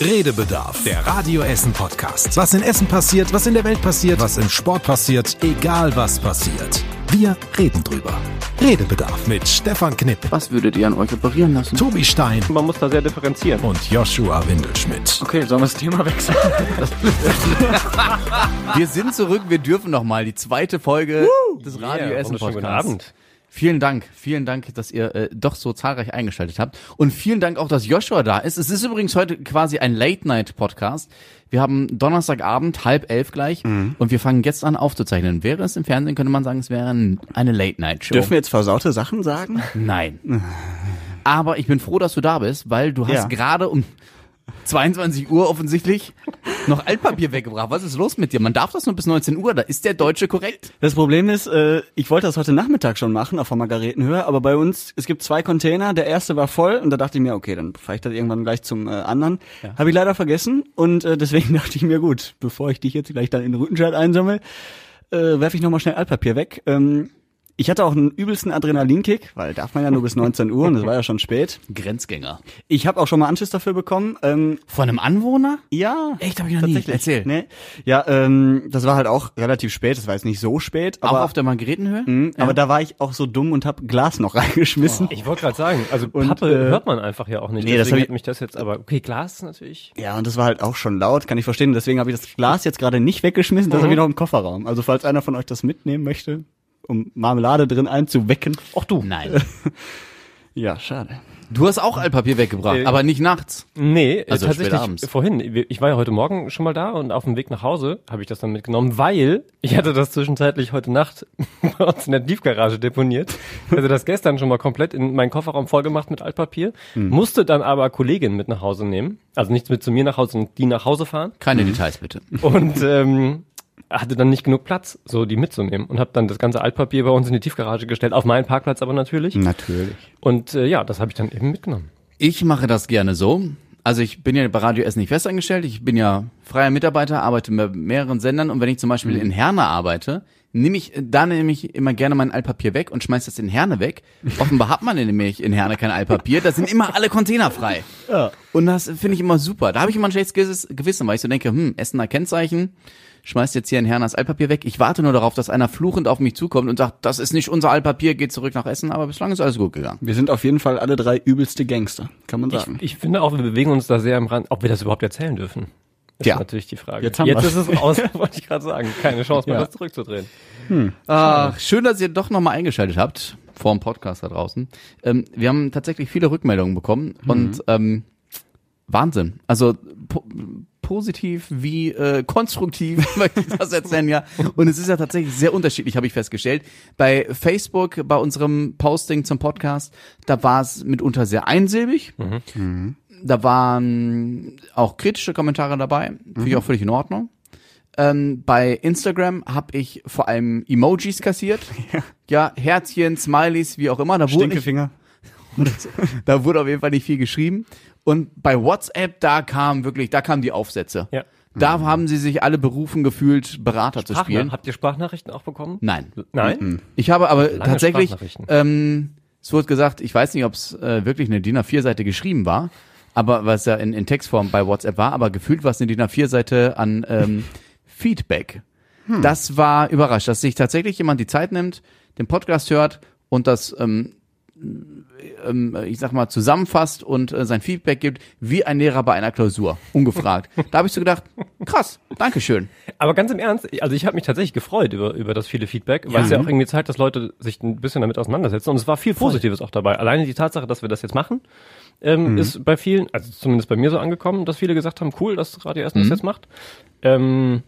Redebedarf, der Radio Essen Podcast. Was in Essen passiert, was in der Welt passiert, was im Sport passiert, egal was passiert. Wir reden drüber. Redebedarf mit Stefan Knipp, Was würdet ihr an euch operieren lassen? Tobi Stein Man muss da sehr differenzieren. und Joshua Windelschmidt. Okay, sollen wir das Thema wechseln? wir sind zurück, wir dürfen noch mal die zweite Folge des Radio Yeah, Essen wunderschönen guten Podcasts. Abend. Vielen Dank, vielen Dank, dass ihr äh, doch so zahlreich eingeschaltet habt. Und vielen Dank auch, dass Joshua da ist. Es ist übrigens heute quasi ein Late-Night-Podcast. Wir haben Donnerstagabend, halb elf gleich, Mhm. und wir fangen jetzt an aufzuzeichnen. Wäre es im Fernsehen, könnte man sagen, es wäre ein, eine Late-Night-Show. Dürfen wir jetzt versaute Sachen sagen? Nein. Aber ich bin froh, dass du da bist, weil du hast Ja. gerade um 22 Uhr offensichtlich noch Altpapier weggebracht. Was ist los mit dir? Man darf das nur bis 19 Uhr. Da ist der Deutsche korrekt. Das Problem ist, äh, ich wollte das heute Nachmittag schon machen auf der Margaretenhöhe, aber bei uns, es gibt zwei Container, der erste war voll und da dachte ich mir, okay, dann fahre ich das irgendwann gleich zum äh, anderen. Habe ich leider vergessen und äh, deswegen dachte ich mir, gut, bevor ich dich jetzt gleich dann in den Rüttenscheid einsammle, äh, werfe ich nochmal schnell Altpapier weg. Ähm, ich hatte auch einen übelsten Adrenalinkick, weil darf man ja nur bis 19 Uhr und es war ja schon spät. Grenzgänger. Ich habe auch schon mal Anschiss dafür bekommen. Ähm, Von einem Anwohner? Ja. Echt, hab ich noch nie. tatsächlich. Erzähl. Nee. Ja, ähm, das war halt auch relativ spät, das war jetzt nicht so spät, Auch aber, auf der Margaretenhöhe? Mhm, aber da war ich auch so dumm und hab Glas noch reingeschmissen. Ich wollte gerade sagen, also Und, Pappe äh, hört man einfach ja auch nicht. nee, das deswegen hab ich- hat mich das jetzt, aber okay, Glas ist natürlich. Ja, und das war halt auch schon laut, kann ich verstehen. Deswegen habe ich das Glas jetzt gerade nicht weggeschmissen, das habe ich noch im Kofferraum. Also falls einer von euch das mitnehmen möchte, um Marmelade drin einzuwecken. Auch du. Nein. Ja, schade. Du hast auch Altpapier weggebracht, Äh, aber nicht nachts. Nee, Also also spät abends. tatsächlich vorhin. Ich war ja heute Morgen schon mal da und auf dem Weg nach Hause habe ich das dann mitgenommen, weil ich hatte das zwischenzeitlich heute Nacht bei uns in der Tiefgarage deponiert. Also das gestern schon mal komplett in meinen Kofferraum vollgemacht mit Altpapier. Musste dann aber Kolleginnen mit nach Hause nehmen. Also nichts mit zu mir nach Hause, sondern die nach Hause fahren. Keine Details bitte. und ähm, hatte dann nicht genug Platz, so die mitzunehmen und habe dann das ganze Altpapier bei uns in die Tiefgarage gestellt, auf meinen Parkplatz aber natürlich. Natürlich. Und äh, ja, das habe ich dann eben mitgenommen. Ich mache das gerne so. Also ich bin ja bei Radio Essen nicht festangestellt. Ich bin ja freier Mitarbeiter, arbeite bei mehreren Sendern und wenn ich zum Beispiel in Herne arbeite, nehme ich, da nehme ich immer gerne mein Altpapier weg und schmeiß das in Herne weg. Offenbar hat man nämlich in Herne kein Altpapier. Da sind immer alle Container frei. Ja. Und das finde ich immer super. Da habe ich immer ein schlechtes Gewiss- Gewissen, weil ich so denke, hm, Essener Kennzeichen, schmeißt jetzt hier in Herne das Altpapier weg. Ich warte nur darauf, dass einer fluchend auf mich zukommt und sagt, das ist nicht unser Altpapier, geht zurück nach Essen, aber bislang ist alles gut gegangen. Wir sind auf jeden Fall alle drei übelste Gangster, kann man Ich, sagen. ich finde auch, wir bewegen uns da sehr am Rand, ob wir das überhaupt erzählen dürfen. Ist Ja. natürlich die Frage. Jetzt haben Jetzt ist es raus, wollte ich gerade sagen. Keine Chance mehr, Ja. das zurückzudrehen. Ach, schön, dass ihr doch nochmal eingeschaltet habt vor dem Podcast da draußen. Ähm, wir haben tatsächlich viele Rückmeldungen bekommen und ähm, Wahnsinn. Also po positiv wie äh, konstruktiv möchte ich das erzählen, ja. Und es ist ja tatsächlich sehr unterschiedlich, habe ich festgestellt. Bei Facebook, bei unserem Posting zum Podcast, da war es mitunter sehr einsilbig. Da waren auch kritische Kommentare dabei, finde ich auch völlig in Ordnung. Ähm, bei Instagram habe ich vor allem Emojis kassiert. Ja. Herzchen, Smileys, wie auch immer. Da Stinkefinger. da wurde auf jeden Fall nicht viel geschrieben. Und bei WhatsApp, da kam wirklich, da kamen die Aufsätze. Ja. Da haben sie sich alle berufen gefühlt, Berater zu spielen. Habt ihr Sprachnachrichten auch bekommen? Nein. Nein? Ich habe aber tatsächlich, Sprachnachrichten. ähm, es wurde gesagt, ich weiß nicht, ob es äh, wirklich eine DIN A4-Seite geschrieben war, aber was ja in, in Textform bei WhatsApp war, aber gefühlt war es eine DIN A4-Seite an ähm, Feedback. Das war überrascht, dass sich tatsächlich jemand die Zeit nimmt, den Podcast hört und das, ähm, ich sag mal, zusammenfasst und äh, sein Feedback gibt, wie ein Lehrer bei einer Klausur, ungefragt. da habe ich so gedacht, krass, Dankeschön. Aber ganz im Ernst, also ich habe mich tatsächlich gefreut über, über das viele Feedback, weil es ja auch irgendwie zeigt, dass Leute sich ein bisschen damit auseinandersetzen. Und es war viel Positives auch dabei. Alleine die Tatsache, dass wir das jetzt machen, ähm, ist bei vielen, also zumindest bei mir so angekommen, dass viele gesagt haben, cool, dass Radio Essen das jetzt macht. Ähm,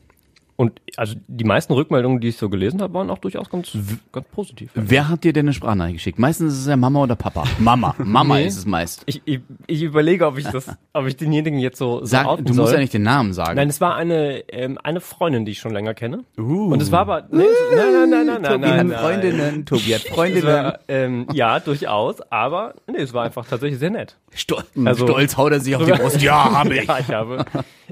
und also die meisten Rückmeldungen, die ich so gelesen habe, waren auch durchaus ganz, ganz positiv. Wer hat dir denn eine Sprachnachricht geschickt? Meistens ist es ja Mama oder Papa. Mama. Mama Nee. ist es meist. Ich, ich, ich überlege, ob ich das, ob ich denjenigen jetzt so, so Sag, outen du musst soll. ja nicht den Namen sagen. Nein, es war eine, ähm, eine Freundin, die ich schon länger kenne. Uh. Und es war aber, nee, es- nein, nein, nein, nein, nein, Tobi nein, nein. Freundinnen, Tobi hat Freundinnen. war, ähm, ja, durchaus, aber nee, es war einfach tatsächlich sehr nett. Stol Also- Stolz haut er sich auf die Brust. Ja, hab ich. Ja, ich habe.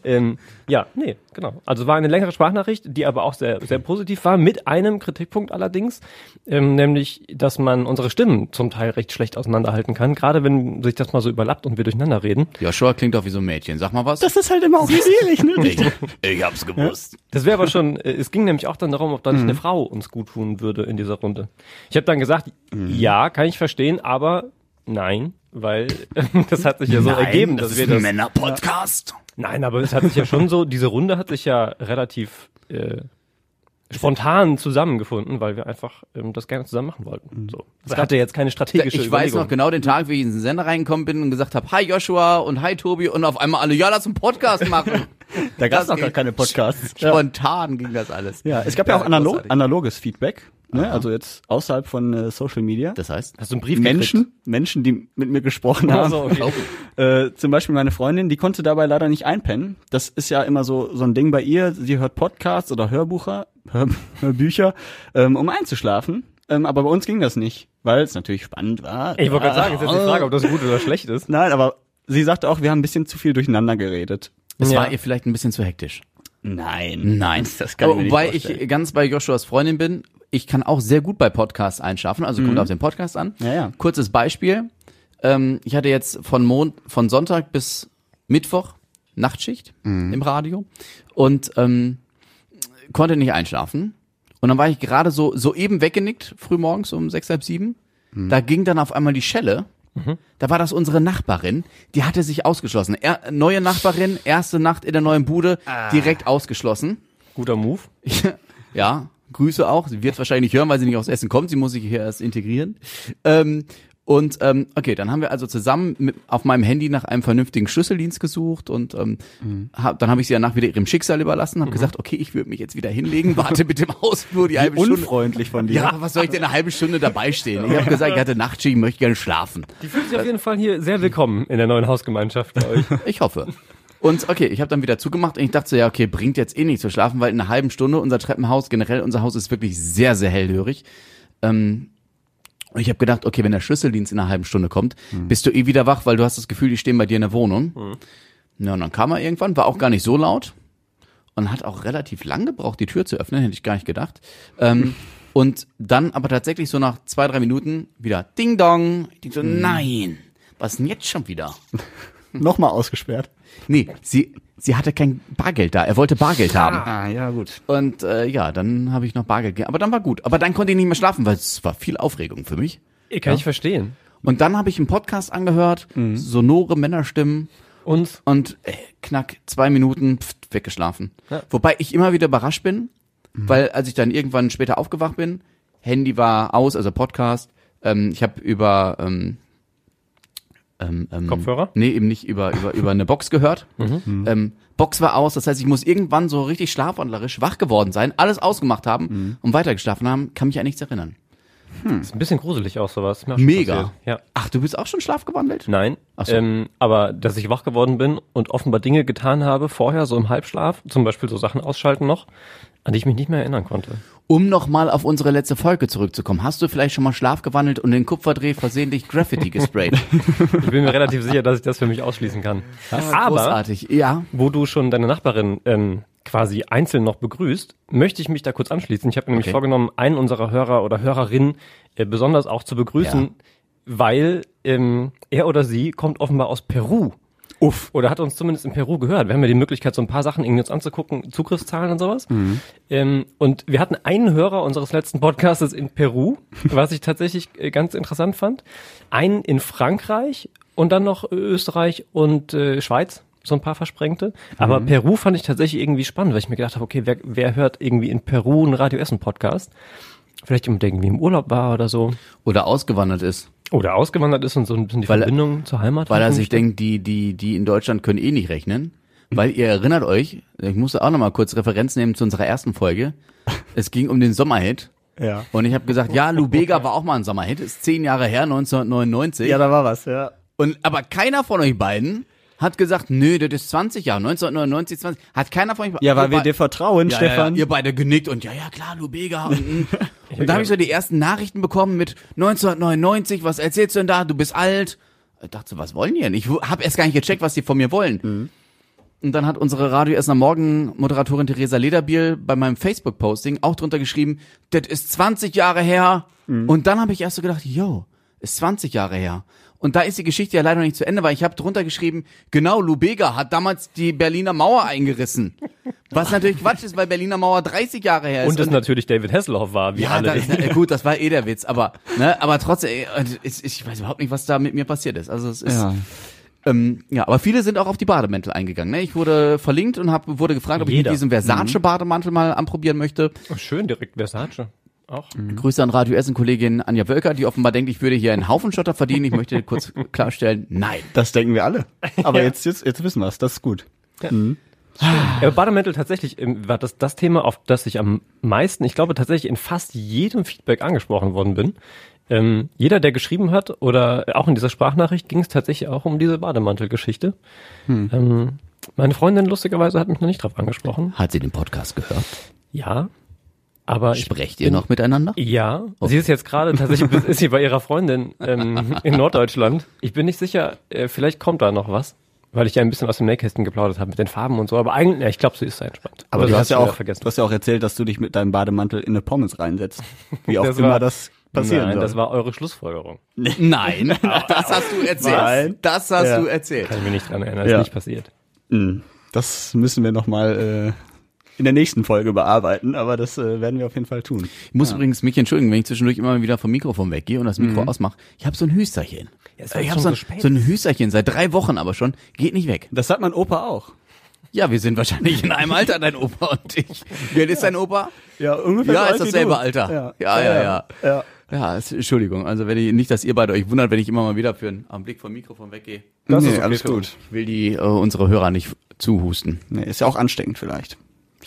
Ähm, ja, nee, genau. Also war eine längere Sprachnachricht, die aber auch sehr, sehr positiv war, mit einem Kritikpunkt allerdings, ähm, nämlich, dass man unsere Stimmen zum Teil recht schlecht auseinanderhalten kann, gerade wenn sich das mal so überlappt und wir durcheinander reden. Joshua klingt doch wie so ein Mädchen. Sag mal was. Das ist halt immer auch schwierig, ne? ich, ich hab's gewusst. Das wäre aber schon, äh, es ging nämlich auch dann darum, ob da nicht eine Frau uns gut tun würde in dieser Runde. Ich habe dann gesagt, ja, kann ich verstehen, aber nein, weil das hat sich ja so ergeben, dass wir das. Männer-Podcast. Nein, aber es hat sich ja schon so, diese Runde hat sich ja relativ äh, spontan zusammengefunden, weil wir einfach ähm, das gerne zusammen machen wollten. So. Das hatte jetzt keine strategische Ich weiß noch genau den Tag, wie ich in den Sender reingekommen bin und gesagt habe, hi Joshua und hi Tobi und auf einmal alle, ja, lass einen Podcast machen. Da gab es noch gar keine Podcasts. Spontan ging das alles. Ja, es gab ja, auch analog, analoges Feedback, ne? also jetzt außerhalb von äh, Social Media. Das heißt? Hast du einen Brief Menschen, Menschen, die mit mir gesprochen haben. Also, okay. Äh, zum Beispiel meine Freundin, die konnte dabei leider nicht einpennen. Das ist ja immer so so ein Ding bei ihr. Sie hört Podcasts oder Hörbucher, Hör, Hörbücher, ähm, um einzuschlafen. Ähm, aber bei uns ging das nicht, weil es natürlich spannend war. Ich wollte gerade sagen, ist jetzt die Frage, ob das gut oder schlecht ist. Nein, aber sie sagte auch, wir haben ein bisschen zu viel durcheinander geredet. Es Ja. war ihr vielleicht ein bisschen zu hektisch. Nein. Nein, Das kann ich Aber mir nicht wobei vorstellen. ich ganz bei Joshuas Freundin bin. Ich kann auch sehr gut bei Podcasts einschlafen, also kommt auf den Podcast an. Mhm. Ja, ja. Kurzes Beispiel. Ähm, ich hatte jetzt von Mond, von Sonntag bis Mittwoch Nachtschicht Mhm. im Radio und ähm, konnte nicht einschlafen. Und dann war ich gerade so soeben weggenickt, frühmorgens um sechs, halb sieben. Mhm. Da ging dann auf einmal die Schelle. Da war das unsere Nachbarin, die hatte sich ausgeschlossen. Er, neue Nachbarin, erste Nacht in der neuen Bude, Ah. direkt ausgeschlossen. Guter Move. ja, Grüße auch. Sie wird wahrscheinlich hören, weil sie nicht aus Essen kommt. Sie muss sich hier erst integrieren. Ähm, und ähm, okay, dann haben wir also zusammen mit, auf meinem Handy nach einem vernünftigen Schlüsseldienst gesucht und ähm, hab, dann habe ich sie danach wieder ihrem Schicksal überlassen, habe gesagt, okay, ich würde mich jetzt wieder hinlegen, warte mit dem Hausflur die halbe Stunde. Unfreundlich von dir. Ja, was soll ich denn eine halbe Stunde dabei stehen? Ich habe gesagt, ich hatte Nachtschicht, ich möchte gerne schlafen. Die fühlt sich auf jeden Fall hier sehr willkommen in der neuen Hausgemeinschaft bei euch. Ich hoffe. Und okay, ich habe dann wieder zugemacht und ich dachte so, ja, okay, bringt jetzt eh nicht zu schlafen, weil in einer halben Stunde unser Treppenhaus, generell unser Haus ist wirklich sehr, sehr hellhörig. Ähm, und ich habe gedacht, okay, wenn der Schlüsseldienst in einer halben Stunde kommt, bist du eh wieder wach, weil du hast das Gefühl, die stehen bei dir in der Wohnung. Ja, und dann kam er irgendwann, war auch gar nicht so laut und hat auch relativ lang gebraucht, die Tür zu öffnen, hätte ich gar nicht gedacht. Ähm, und dann aber tatsächlich so nach zwei, drei Minuten wieder Ding Dong. Ich denk so, nein, was denn jetzt schon wieder? Nochmal ausgesperrt. Nee, sie, sie hatte kein Bargeld da. Er wollte Bargeld haben. Ah, ja, gut. Und äh, ja, dann habe ich noch Bargeld gegeben. Aber dann war gut. Aber dann konnte ich nicht mehr schlafen, weil es war viel Aufregung für mich. Kann ich verstehen. Und dann habe ich einen Podcast angehört, sonore Männerstimmen Und und äh, knack zwei Minuten pft, weggeschlafen. Ja. Wobei ich immer wieder überrascht bin, weil als ich dann irgendwann später aufgewacht bin, Handy war aus, also Podcast. Ähm, ich habe über ähm, ähm, ähm, Kopfhörer? Nee, eben nicht über über über eine Box gehört. Ähm, Box war aus, das heißt, ich muss irgendwann so richtig schlafwandlerisch wach geworden sein, alles ausgemacht haben und weitergeschlafen haben, kann mich an nichts erinnern. ist ein bisschen gruselig auch sowas. Mega. Ja. Ach, du bist auch schon schlafgewandelt? Nein, Ach so. ähm, aber dass ich wach geworden bin und offenbar Dinge getan habe vorher, so im Halbschlaf, zum Beispiel so Sachen ausschalten noch, an die ich mich nicht mehr erinnern konnte. Um nochmal auf unsere letzte Folge zurückzukommen, hast du vielleicht schon mal schlafgewandelt und den Kupferdreh versehentlich Graffiti gesprayt? Ich bin mir relativ sicher, dass ich das für mich ausschließen kann. aber Großartig, ja. wo du schon deine Nachbarin ähm, quasi einzeln noch begrüßt, möchte ich mich da kurz anschließen. Ich habe nämlich Okay. vorgenommen, einen unserer Hörer oder Hörerinnen äh, besonders auch zu begrüßen, Ja. weil ähm, er oder sie kommt offenbar aus Peru. Uff. Oder hat uns zumindest in Peru gehört. Wir haben ja die Möglichkeit, so ein paar Sachen irgendwie uns anzugucken, Zugriffszahlen und sowas. Ähm, und wir hatten einen Hörer unseres letzten Podcastes in Peru, was ich tatsächlich äh, ganz interessant fand. Einen in Frankreich und dann noch Österreich und äh, Schweiz. So ein paar Versprengte. Aber Peru fand ich tatsächlich irgendwie spannend, weil ich mir gedacht habe, okay, wer, wer hört irgendwie in Peru einen Radio Essen Podcast? Vielleicht jemand, der irgendwie im Urlaub war oder so. Oder ausgewandert ist. Oder ausgewandert ist und so ein bisschen die Weil er- Verbindung zur Heimat. Weil er sich denkt, die, die, die in Deutschland können eh nicht rechnen. Weil ihr erinnert euch, ich musste auch nochmal kurz Referenz nehmen zu unserer ersten Folge. Es ging um den Sommerhit. Ja. Und ich habe gesagt, ja, Lubega war auch mal ein Sommerhit, ist zehn Jahre her, 1999. Ja, da war was, ja. Und aber keiner von euch beiden hat gesagt, nö, das ist 20 Jahre, 1999, 20. Hat keiner von euch Ja, weil wir dir vertrauen, ja, Stefan. Ja, ja, ihr beide genickt und ja, ja, klar, Lubega. Und, und, da habe ich so die ersten Nachrichten bekommen mit 1999, was erzählst du denn da? Du bist alt. Ich dachte so, was wollen die denn? Ich habe erst gar nicht gecheckt, was die von mir wollen. Und dann hat unsere Radio Essener Morgen Moderatorin Theresa Lederbiel bei meinem Facebook-Posting auch drunter geschrieben, das ist 20 Jahre her. Und dann habe ich erst so gedacht, yo, ist 20 Jahre her. Und da ist die Geschichte ja leider noch nicht zu Ende, weil ich habe drunter geschrieben, genau, Lubega hat damals die Berliner Mauer eingerissen. Was natürlich Quatsch ist, weil Berliner Mauer 30 Jahre her ist. Und es natürlich David Hasselhoff war, wie ja, alle. da, äh, gut, das war eh der Witz, aber ne, aber trotzdem, äh, ich, ich weiß überhaupt nicht, was da mit mir passiert ist. Also es ist Ja. ähm, ja, aber viele sind auch auf die Bademäntel eingegangen. Ne? Ich wurde verlinkt und hab, wurde gefragt, ob ich Jeder. mit diesem Versace-Bademantel mal anprobieren möchte. Oh, schön, direkt Versace. Auch. Grüße an Radio Essen Kollegin Anja Wölker, die offenbar denkt, ich würde hier einen Haufen Schotter verdienen. Ich möchte kurz klarstellen, nein. Das denken wir alle. Aber jetzt, jetzt, jetzt wissen wir's. Das ist gut. Ja, Bademäntel tatsächlich ähm, war das das Thema, auf das ich am meisten, ich glaube tatsächlich in fast jedem Feedback angesprochen worden bin. Ähm, jeder, der geschrieben hat oder auch in dieser Sprachnachricht ging es tatsächlich auch um diese Bademantelgeschichte. Ähm, meine Freundin lustigerweise hat mich noch nicht drauf angesprochen. Hat sie den Podcast gehört? Ja, aber ich Sprecht ihr noch miteinander? Ja, sie ist jetzt gerade tatsächlich ist sie bei ihrer Freundin ähm, in Norddeutschland. Ich bin nicht sicher, äh, vielleicht kommt da noch was, weil ich ja ein bisschen aus dem Nähkästen geplaudert habe mit den Farben und so. Aber eigentlich, ja, ich glaube, sie ist da entspannt. Aber du das hast ja auch, vergessen. du hast ja auch erzählt, dass du dich mit deinem Bademantel in eine Pommes reinsetzt. Wie auch Das immer war- das passieren Nein, soll. das war eure Schlussfolgerung. Nein, das hast du erzählt. Nein. Das hast Ja. du erzählt. Kann ich mich nicht dran erinnern, Ja. ist nicht passiert. Hm, Das müssen wir nochmal äh, in der nächsten Folge bearbeiten, aber das äh, werden wir auf jeden Fall tun. Ich muss übrigens mich entschuldigen, wenn ich zwischendurch immer mal wieder vom Mikrofon weggehe und das Mikro ausmache. Ich habe so ein Hüsterchen. wird ich habe so, so ein- so ein Hüsterchen seit drei Wochen aber schon. Geht nicht weg. Das hat mein Opa auch. Ja, wir sind wahrscheinlich in einem Alter, dein Opa und ich. Wie alt ist dein Opa? Ja, ungefähr. Ja, so ist dasselbe. Alter. Ja, Ja, ja, ja. ja. Ja, Entschuldigung. Also wenn ich nicht, dass ihr beide euch wundert, wenn ich immer mal wieder für einen Augenblick vom Mikrofon weggehe. Das ist nee, okay alles gut. Ich will die äh, unsere Hörer nicht zuhusten. Nee, ist ja auch ansteckend vielleicht.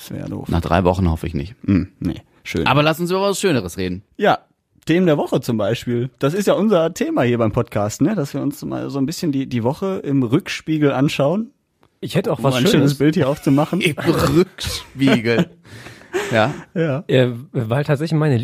Das wäre doof. Nach drei Wochen hoffe ich nicht. Hm, nee, schön. Aber lass uns über was Schöneres reden. ja, Themen der Woche zum Beispiel. Das ist ja unser Thema hier beim Podcast, ne? Dass wir uns mal so ein bisschen die, die Woche im Rückspiegel anschauen. Ich hätte auch Um was ein schönes Schönes, Bild hier aufzumachen. Im Rückspiegel. ja. Ja. äh, weil tatsächlich meine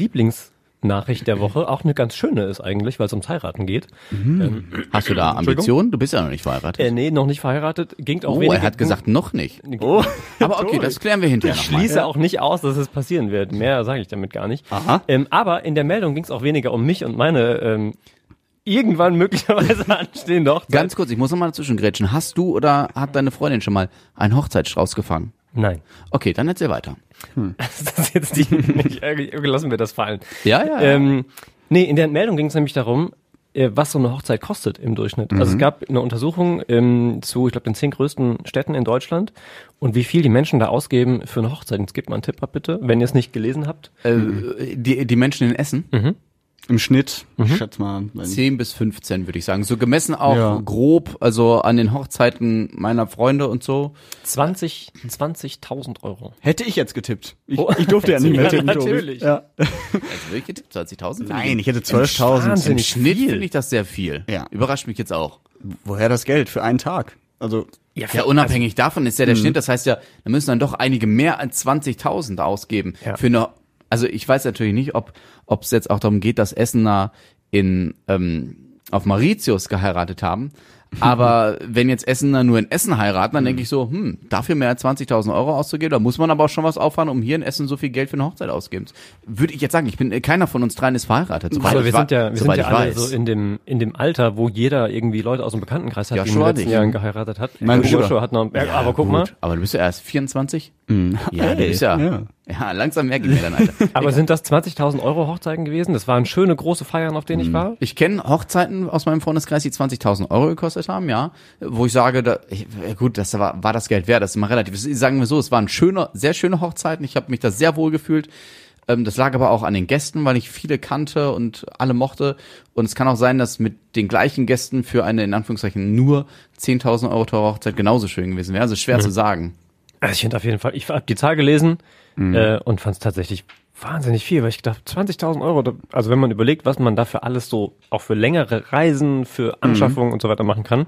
Lieblingsnachricht der Woche auch eine ganz schöne ist eigentlich, weil es ums Heiraten geht. Ähm, Hast du da Ambitionen? Du bist ja noch nicht verheiratet. äh, nee, noch nicht verheiratet, ging auch oh, er hat gesagt, noch nicht. Oh. Aber okay, das klären wir hinterher Ich nochmal. schließe auch nicht aus, dass es passieren wird. Mehr sage ich damit gar nicht. Aha. Ähm, aber in der Meldung ging es auch weniger um mich und meine ähm, irgendwann möglicherweise anstehende Hochzeit. Ganz kurz, ich muss noch mal dazwischen grätschen. Hast du oder hat deine Freundin schon mal einen Hochzeitsstrauß gefangen? Nein. Okay, dann erzähl weiter. Das ist jetzt die. Ich, äh, lassen wir das fallen. Ja, ja. Ähm, nee, in der Meldung ging es nämlich darum, äh, was so eine Hochzeit kostet im Durchschnitt. Also es gab eine Untersuchung ähm, zu, ich glaube, den zehn größten Städten in Deutschland und wie viel die Menschen da ausgeben für eine Hochzeit. Jetzt gebt mal einen Tipp ab, bitte, wenn ihr es nicht gelesen habt. Äh, die, die Menschen in Essen? Im Schnitt, ich schätze mal. wenn- 10 bis 15, würde ich sagen. So gemessen auch Ja. grob, also an den Hochzeiten meiner Freunde und so. 20, 20.000 Euro. Hätte ich jetzt getippt. Ich, Oh. ich durfte ja nicht mehr Ja, tippen, natürlich. Ja. Also wirklich getippt, 20.000? Nein, ich hätte 12.000. Im Wahnsinnig Schnitt finde ich das sehr viel. Ja. Überrascht mich jetzt auch. Woher das Geld für einen Tag? Also, Ja, unabhängig davon ist ja der Schnitt, das heißt ja, da müssen dann doch einige mehr als 20.000 ausgeben. Ja. Für eine, also ich weiß natürlich nicht, ob ob es jetzt auch darum geht, dass Essener in ähm, auf Mauritius geheiratet haben. Aber wenn jetzt Essener nur in Essen heiraten, dann denke ich so, hm, dafür mehr als 20.000 Euro auszugeben, da muss man aber auch schon was auffahren, um hier in Essen so viel Geld für eine Hochzeit auszugeben. Würde ich jetzt sagen, ich bin, äh, keiner von uns dreien ist verheiratet. soweit Aber wir sind ja, wir sind ja alle weiß. so in dem, in dem Alter, wo jeder irgendwie Leute aus dem Bekanntenkreis hat, Ja, die in den letzten nicht. Jahren geheiratet hat. Mein Joshua Bruder. hat noch, Ja, aber guck gut. mal. Aber du bist ja erst 24? Ja, du Ey, bist ja, ja. ja, langsam merke ich mir dann, Alter. Aber sind das 20.000 Euro Hochzeiten gewesen? Das waren schöne große Feiern, auf denen ich war. Ich kenne Hochzeiten aus meinem Freundeskreis, die 20.000 Euro gekostet haben, ja. Wo ich sage, da, ich, ja gut, das war, war das Geld wert, das ist immer relativ. Sagen wir so, es waren schöne, sehr schöne Hochzeiten. Ich habe mich da sehr wohl gefühlt. Ähm, das lag aber auch an den Gästen, weil ich viele kannte und alle mochte. Und es kann auch sein, dass mit den gleichen Gästen für eine, in Anführungszeichen, nur 10.000 Euro teure Hochzeit genauso schön gewesen wäre. Also schwer zu sagen. Also ich finde auf jeden Fall, ich habe die Zahl gelesen äh, und fand es tatsächlich wahnsinnig viel, weil ich gedacht, 20.000 Euro, also wenn man überlegt, was man dafür alles so auch für längere Reisen, für Anschaffungen und so weiter machen kann,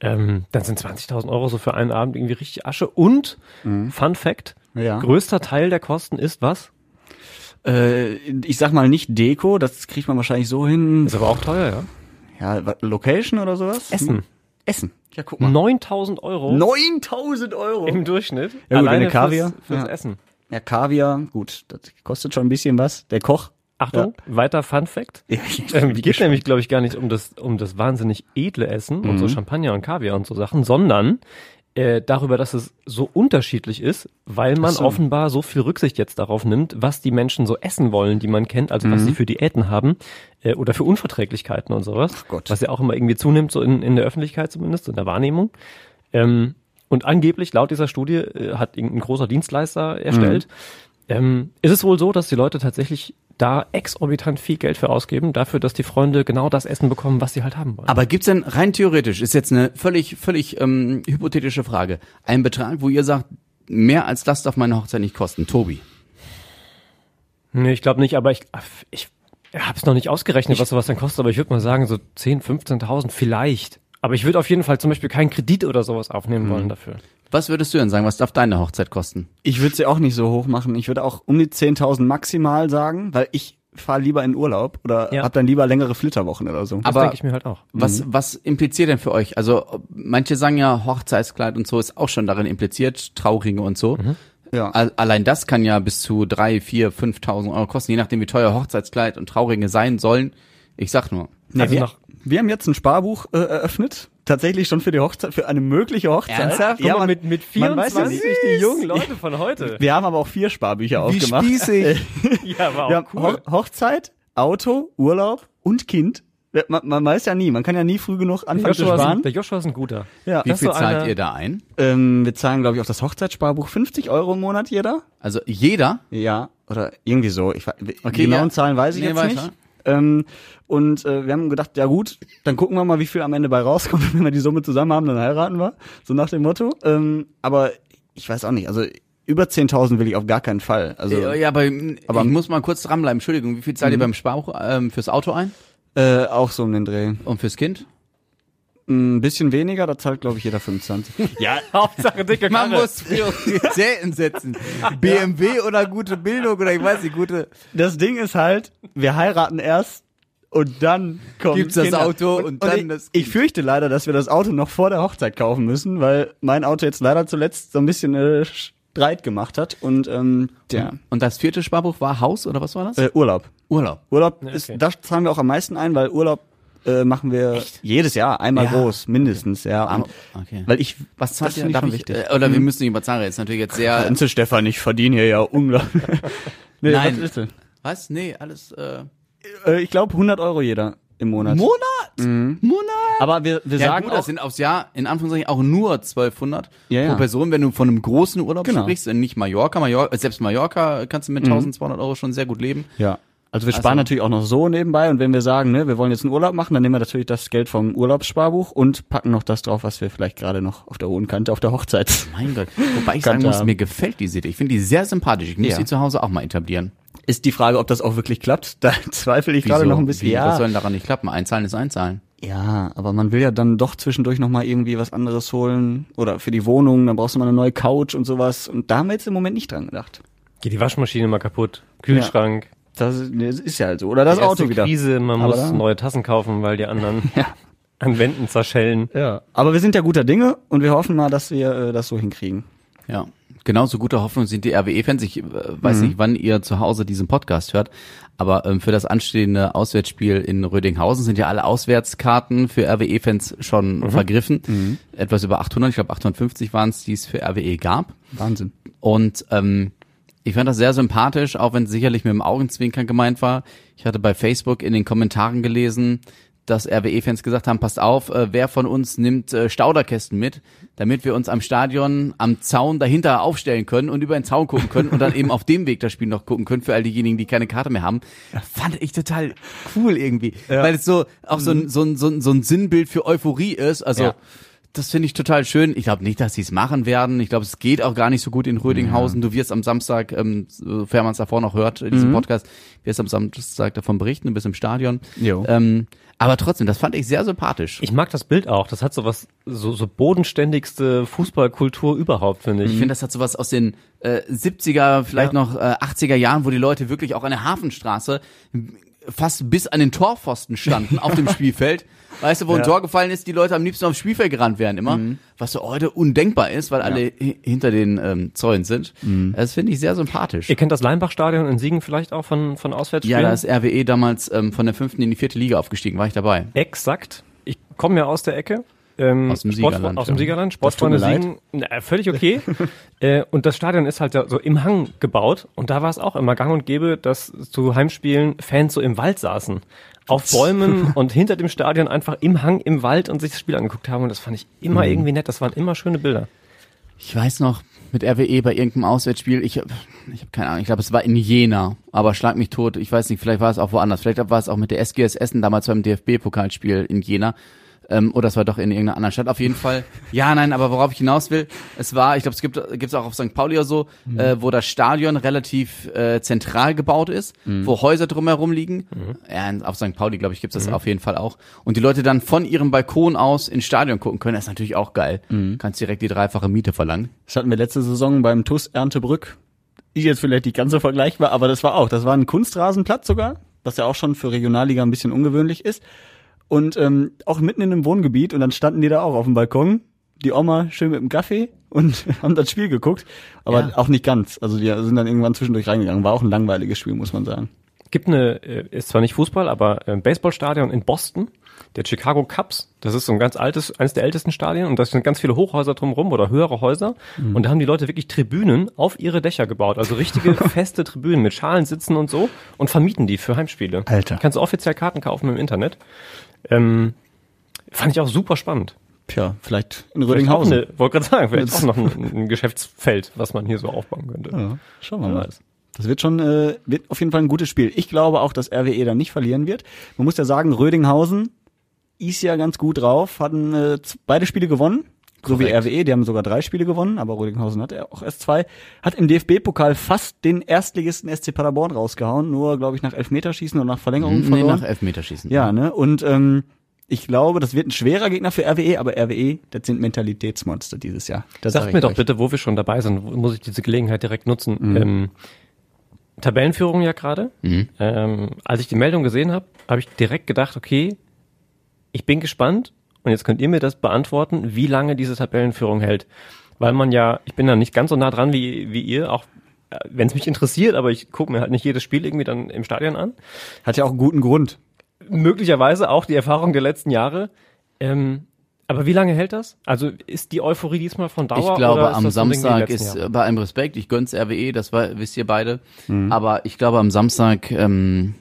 ähm, dann sind 20.000 Euro so für einen Abend irgendwie richtig Asche. Und, Fun Fact, Ja. größter Teil der Kosten ist was? äh, ich sag mal nicht Deko, das kriegt man wahrscheinlich so hin. Ist aber auch teuer, ja. Ja, Location oder sowas? Essen. Essen. Ja, guck mal. 9000 Euro 9000 Euro. im Durchschnitt. Ja, gut, alleine eine Kaviar. Fürs, fürs Ja. Essen. Ja, Kaviar, gut, das kostet schon ein bisschen was. Der Koch. Achtung, weiter Fun Fact. Ja. Ähm, geht nämlich, glaube ich, gar nicht um das, um das wahnsinnig edle Essen und Mhm. so Champagner und Kaviar und so Sachen, sondern äh, darüber, dass es so unterschiedlich ist, weil man so. offenbar so viel Rücksicht jetzt darauf nimmt, was die Menschen so essen wollen, die man kennt, also was Mhm. sie für Diäten haben äh, oder für Unverträglichkeiten und sowas, Ach Gott. was ja auch immer irgendwie zunimmt, so in, in der Öffentlichkeit zumindest, in der Wahrnehmung. Ähm, und angeblich, laut dieser Studie, äh, hat irgendein großer Dienstleister erstellt, ähm, ist es wohl so, dass die Leute tatsächlich da exorbitant viel Geld für ausgeben, dafür, dass die Freunde genau das Essen bekommen, was sie halt haben wollen. Aber gibt's denn rein theoretisch, ist jetzt eine völlig, völlig ähm, hypothetische Frage, einen Betrag, wo ihr sagt, mehr als das darf meine Hochzeit nicht kosten? Tobi. nee, ich glaube nicht, aber ich, ich habe es noch nicht ausgerechnet, was sowas dann kostet, aber ich würde mal sagen, so 10, 15.000 vielleicht. Aber ich würde auf jeden Fall zum Beispiel keinen Kredit oder sowas aufnehmen wollen dafür. Was würdest du denn sagen, was darf deine Hochzeit kosten? Ich würde sie auch nicht so hoch machen. Ich würde auch um die 10.000 maximal sagen, weil ich fahre lieber in Urlaub oder Ja. hab dann lieber längere Flitterwochen oder so. Das Aber- denke ich mir halt auch. Was, was impliziert denn für euch? Also manche sagen ja, Hochzeitskleid und so ist auch schon darin impliziert, Trauringe und so. ja. Al- Allein das kann ja bis zu drei, vier, 5.000 Euro kosten, je nachdem wie teuer Hochzeitskleid und Trauringe sein sollen. Ich sag nur. Nee, also wir, nach- wir haben jetzt ein Sparbuch äh, eröffnet. Tatsächlich schon für die Hochzeit, für eine mögliche Hochzeit. Ernsthaft? Ja, man, mit, mit man weiß 24 ja nicht. die jungen Leute von heute. Wir haben aber auch vier Sparbücher aufgemacht. spießig. Ja, aber Wir auch haben cool. Ho Hochzeit, Auto, Urlaub und Kind. Man, man weiß ja nie, man kann ja nie früh genug anfangen zu Joshua ist, sparen. ein- der Joshua ist ein guter. Ja. Wie Das viel so zahlt einer- ihr da ein? Ähm, wir zahlen, glaube ich, auf das Hochzeitssparbuch 50 Euro im Monat jeder. Also jeder? Ja, oder irgendwie so. Ich, Okay, genauen ja. Zahlen weiß ich Nee, jetzt weiter. nicht. Ähm, und äh, wir haben gedacht, ja gut, dann gucken wir mal, wie viel am Ende bei rauskommt. Wenn wir die Summe zusammen haben, dann heiraten wir. So nach dem Motto. Ähm, aber ich weiß auch nicht. Also über 10.000 will ich auf gar keinen Fall. Also Ja, ja, aber, aber- ich muss mal kurz dranbleiben. Entschuldigung, wie viel zahlt ihr beim Sparbuch ähm, fürs Auto ein? äh, auch so um den Dreh. Und fürs Kind? Ein bisschen weniger, da zahlt, glaube ich, jeder 25. Ja, Hauptsache dicke Man Karre. muss Prioritäten setzen. BMW oder gute Bildung oder ich weiß nicht, gute. Das Ding ist halt, wir heiraten erst und dann kommt Gibt's das Kinder. Auto und dann ich, das Ich Kind. fürchte leider, dass wir das Auto noch vor der Hochzeit kaufen müssen, weil mein Auto jetzt leider zuletzt so ein bisschen äh, Streit gemacht hat und ähm, ja, Und das vierte Sparbuch war Haus oder was war das? äh, Urlaub. Urlaub. Urlaub Ja, ist, okay. da zahlen wir auch am meisten ein, weil Urlaub äh, machen wir jedes Jahr einmal Ja. groß, mindestens, ja. Und, Okay. Weil ich, Was zahlt das ihr darf ich, wichtig. äh, Oder wir müssen nicht über Zahlen reden. Ist natürlich jetzt sehr. Kannst du, Stefan, ich verdiene hier ja unglaublich. nee, Nein. was ist denn? Was? Nee, alles. Äh, Äh, ich glaube 100 Euro jeder im Monat. Monat? Monat? Aber wir, wir Ja, sagen gut, auch, das sind aufs Jahr in Anführungszeichen auch nur 1200 Ja, ja. pro Person, wenn du von einem großen Urlaub Genau. sprichst, und nicht Mallorca, Mallorca, selbst Mallorca kannst du mit 1200 Euro schon sehr gut leben. Ja. Also wir sparen Also- natürlich auch noch so nebenbei und wenn wir sagen, ne, wir wollen jetzt einen Urlaub machen, dann nehmen wir natürlich das Geld vom Urlaubssparbuch und packen noch das drauf, was wir vielleicht gerade noch auf der hohen Kante auf der Hochzeit. Mein Gott. Wobei ich sagen muss, mir gefällt diese Idee. Ich finde die sehr sympathisch. Ich muss Ja. die zu Hause auch mal etablieren. Ist die Frage, ob das auch wirklich klappt. Da zweifle ich gerade noch ein bisschen. Wie, Was Ja, soll denn daran nicht klappen? Einzahlen ist Einzahlen. ja, aber man will ja dann doch zwischendurch noch mal irgendwie was anderes holen oder für die Wohnung, dann brauchst du mal eine neue Couch und sowas und da haben wir jetzt im Moment nicht dran gedacht. Geht die Waschmaschine mal kaputt, Kühlschrank, nee, das ist ja halt so. Oder das erste Auto wieder. Krise, man Aber muss neue Tassen kaufen, weil die anderen Ja. an Wänden zerschellen. Ja. Aber wir sind ja guter Dinge und wir hoffen mal, dass wir äh, das so hinkriegen. Ja. Genauso gute Hoffnung sind die RWE-Fans. Ich äh, weiß Mhm. nicht, wann ihr zu Hause diesen Podcast hört, aber ähm, für das anstehende Auswärtsspiel in Rödinghausen sind ja alle Auswärtskarten für RWE-Fans schon Mhm. vergriffen. Etwas über 800, ich glaube 850 waren es, die es für RWE gab. Wahnsinn. Und ähm, ich fand das sehr sympathisch, auch wenn es sicherlich mit dem Augenzwinkern gemeint war. Ich hatte bei Facebook in den Kommentaren gelesen, dass RWE-Fans gesagt haben, passt auf, äh, wer von uns nimmt äh, Stauderkästen mit, damit wir uns am Stadion am Zaun dahinter aufstellen können und über den Zaun gucken können und dann eben auf dem Weg das Spiel noch gucken können für all diejenigen, die keine Karte mehr haben. Fand ich total cool irgendwie, weil es so auch so ein, so ein, so ein, so ein Sinnbild für Euphorie ist. Also Ja. Das finde ich total schön. Ich glaube nicht, dass sie es machen werden. Ich glaube, es geht auch gar nicht so gut in Rödinghausen. Du wirst am Samstag, ähm, sofern man es davor noch hört, in diesem Podcast, wirst am Samstag davon berichten, du bist im Stadion. Jo. Ähm, aber trotzdem, das fand ich sehr sympathisch. Ich mag das Bild auch. Das hat so was, so, so bodenständigste Fußballkultur überhaupt, finde ich. Ich finde, das hat sowas aus den äh, 70er, vielleicht Ja. noch äh, 80er Jahren, wo die Leute wirklich auch an der Hafenstraße fast bis an den Torpfosten standen auf dem Spielfeld. Weißt du, wo ein. Tor gefallen ist, die Leute am liebsten aufs Spielfeld gerannt wären immer, was so heute undenkbar ist, weil alle hi- hinter den ähm, Zäunen sind. Das finde ich sehr sympathisch. Ihr kennt das Leinbach-Stadion in Siegen vielleicht auch von, von Auswärtsspielen? Ja, da ist RWE damals ähm, von der fünften in die vierte Liga aufgestiegen, war ich dabei. Exakt. Ich komme ja aus der Ecke. Ähm, Aus dem Sport- Siegerland, Aus dem. Siegerland. Sportfreunde. Siegen. Na, völlig okay. äh, und das Stadion ist halt so im Hang gebaut. Und da war es auch immer gang und gäbe, dass zu Heimspielen Fans so im Wald saßen. Auf Bäumen und hinter dem Stadion einfach im Hang im Wald und sich das Spiel angeguckt haben. Und das fand ich immer Mhm. irgendwie nett. Das waren immer schöne Bilder. Ich weiß noch, mit RWE bei irgendeinem Auswärtsspiel, ich habe ich hab keine Ahnung, ich glaube, es war in Jena, aber schlag mich tot, ich weiß nicht, vielleicht war es auch woanders, vielleicht war es auch mit der SGS Essen damals beim DFB-Pokalspiel in Jena. Ähm, oder es war doch in irgendeiner anderen Stadt. Auf jeden Fall. Ja, nein, aber worauf ich hinaus will, es war, ich glaube, es gibt gibt's auch auf St. Pauli oder so, äh, wo das Stadion relativ äh, zentral gebaut ist, wo Häuser drumherum liegen. Ja, auf St. Pauli, glaube ich, gibt's das auf jeden Fall auch. Und die Leute dann von ihrem Balkon aus ins Stadion gucken können, das ist natürlich auch geil. Kannst direkt die dreifache Miete verlangen. Das hatten wir letzte Saison beim TUS Erntebrück. Ist jetzt vielleicht nicht ganz so vergleichbar, aber das war auch. Das war ein Kunstrasenplatz sogar, was ja auch schon für Regionalliga ein bisschen ungewöhnlich ist. Und ähm, auch mitten in einem Wohngebiet und dann standen die da auch auf dem Balkon, die Oma schön mit dem Kaffee und haben das Spiel geguckt, aber Ja. auch nicht ganz. Also die sind dann irgendwann zwischendurch reingegangen. War auch ein langweiliges Spiel, muss man sagen. gibt eine, äh, ist zwar nicht Fußball, aber ein Baseballstadion in Boston, der Chicago Cubs. Das ist so ein ganz altes, eines der ältesten Stadien und da sind ganz viele Hochhäuser drumherum oder höhere Häuser. Und da haben die Leute wirklich Tribünen auf ihre Dächer gebaut. Also richtige feste Tribünen mit Schalensitzen und so und vermieten die für Heimspiele. Alter. Kannst du offiziell Karten kaufen im Internet. Ähm, fand ich auch super spannend. Tja, vielleicht in Rödinghausen. wollte gerade sagen, vielleicht auch noch ein, ein Geschäftsfeld, was man hier so aufbauen könnte. Ja, schauen wir Wer mal. Das wird schon, äh, wird auf jeden Fall ein gutes Spiel. Ich glaube auch, dass RWE dann nicht verlieren wird. Man muss ja sagen, Rödinghausen ist ja ganz gut drauf, hatten äh, beide Spiele gewonnen. So wie. RWE, die haben sogar drei Spiele gewonnen, aber Rödinghausen hat ja auch erst zwei. Hat im DFB-Pokal fast den Erstligisten SC Paderborn rausgehauen, nur, glaube ich, nach Elfmeterschießen und nach Verlängerung Nee, verloren. nach Elfmeterschießen. Ja, ne? Und ähm, ich glaube, das wird ein schwerer Gegner für RWE, aber RWE, das sind Mentalitätsmonster dieses Jahr. Das sag Sagt ich mir doch euch. bitte, wo wir schon dabei sind, wo- muss ich diese Gelegenheit direkt nutzen. Ähm, Tabellenführung ja gerade. Mhm. Ähm, als ich die Meldung gesehen habe, habe ich direkt gedacht, okay, ich bin gespannt und jetzt könnt ihr mir das beantworten, wie lange diese Tabellenführung hält. Weil man ja, ich bin da nicht ganz so nah dran wie, wie ihr, auch wenn es mich interessiert, aber ich gucke mir halt nicht jedes Spiel irgendwie dann im Stadion an. Hat ja auch einen guten Grund. Möglicherweise auch die Erfahrung der letzten Jahre. Ähm, aber wie lange hält das? Also ist die Euphorie diesmal von Dauer? Ich glaube, am Samstag ist, Jahre? äh, bei allem Respekt, ich gönn's RWE, das war, wisst ihr beide. Aber ich glaube, am Samstag ähm,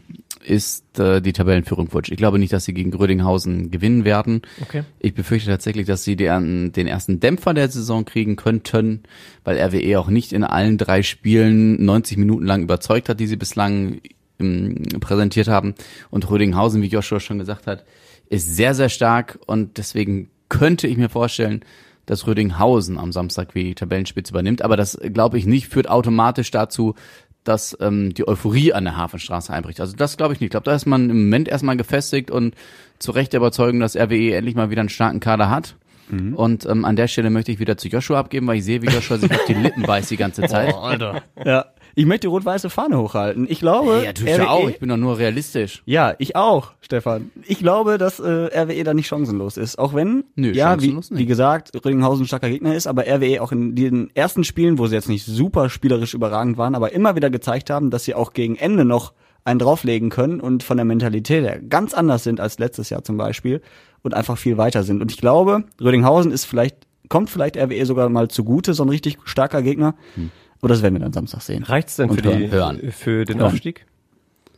ist äh, die Tabellenführung futsch. Ich glaube nicht, dass sie gegen Grödinghausen gewinnen werden. Okay. Ich befürchte tatsächlich, dass sie den, den ersten Dämpfer der Saison kriegen könnten, weil RWE auch nicht in allen drei Spielen 90 Minuten lang überzeugt hat, die sie bislang ähm, präsentiert haben. Und Rödinghausen, wie Joshua schon gesagt hat, ist sehr, sehr stark und deswegen könnte ich mir vorstellen, dass Rödinghausen am Samstag wie die Tabellenspitze übernimmt. Aber das glaube ich nicht, führt automatisch dazu, dass ähm, die Euphorie an der Hafenstraße einbricht. Also das glaube ich nicht. Ich glaube, da ist man im Moment erstmal gefestigt und zu Recht der Überzeugung, dass RWE endlich mal wieder einen starken Kader hat. Und ähm, an der Stelle möchte ich wieder zu Joshua abgeben, weil ich sehe, wie Joshua sich auf die Lippen beißt die ganze Zeit. Ja. Ich möchte die rot-weiße Fahne hochhalten. Ich glaube, ja, tue ich RWE auch. Ich bin doch nur realistisch. Ja, ich auch, Stefan. Ich glaube, dass äh, RWE da nicht chancenlos ist. Auch wenn, Nö, ja, wie, wie gesagt, Rödinghausen ein starker Gegner ist, aber RWE auch in den ersten Spielen, wo sie jetzt nicht super spielerisch überragend waren, aber immer wieder gezeigt haben, dass sie auch gegen Ende noch einen drauflegen können und von der Mentalität her ganz anders sind als letztes Jahr zum Beispiel und einfach viel weiter sind. Und ich glaube, Rödinghausen ist vielleicht, kommt vielleicht RWE sogar mal zugute, so ein richtig starker Gegner. Hm. Aber das werden wir dann Samstag sehen. Reicht's denn für, die, hören. für den Hören. Aufstieg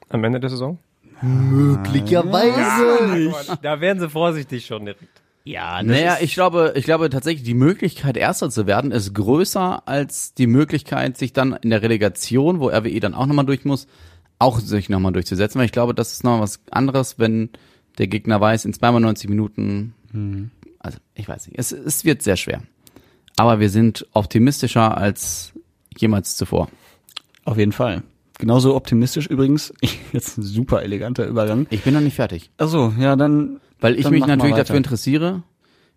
am Ende der Saison? Möglicherweise. Da werden sie vorsichtig schon direkt. Ja, naja, ich glaube, ich glaube tatsächlich, die Möglichkeit, Erster zu werden, ist größer als die Möglichkeit, sich dann in der Relegation, wo RWE dann auch nochmal durch muss, auch sich nochmal durchzusetzen. Weil ich glaube, das ist nochmal was anderes, wenn der Gegner weiß, in zweimal 90 Minuten, also ich weiß nicht, es, es wird sehr schwer. Aber wir sind optimistischer als jemals zuvor. Auf jeden Fall. Genauso optimistisch übrigens. Jetzt ein super eleganter Übergang. Ich bin noch nicht fertig. Also ja, dann. Weil ich dann mich natürlich dafür interessiere,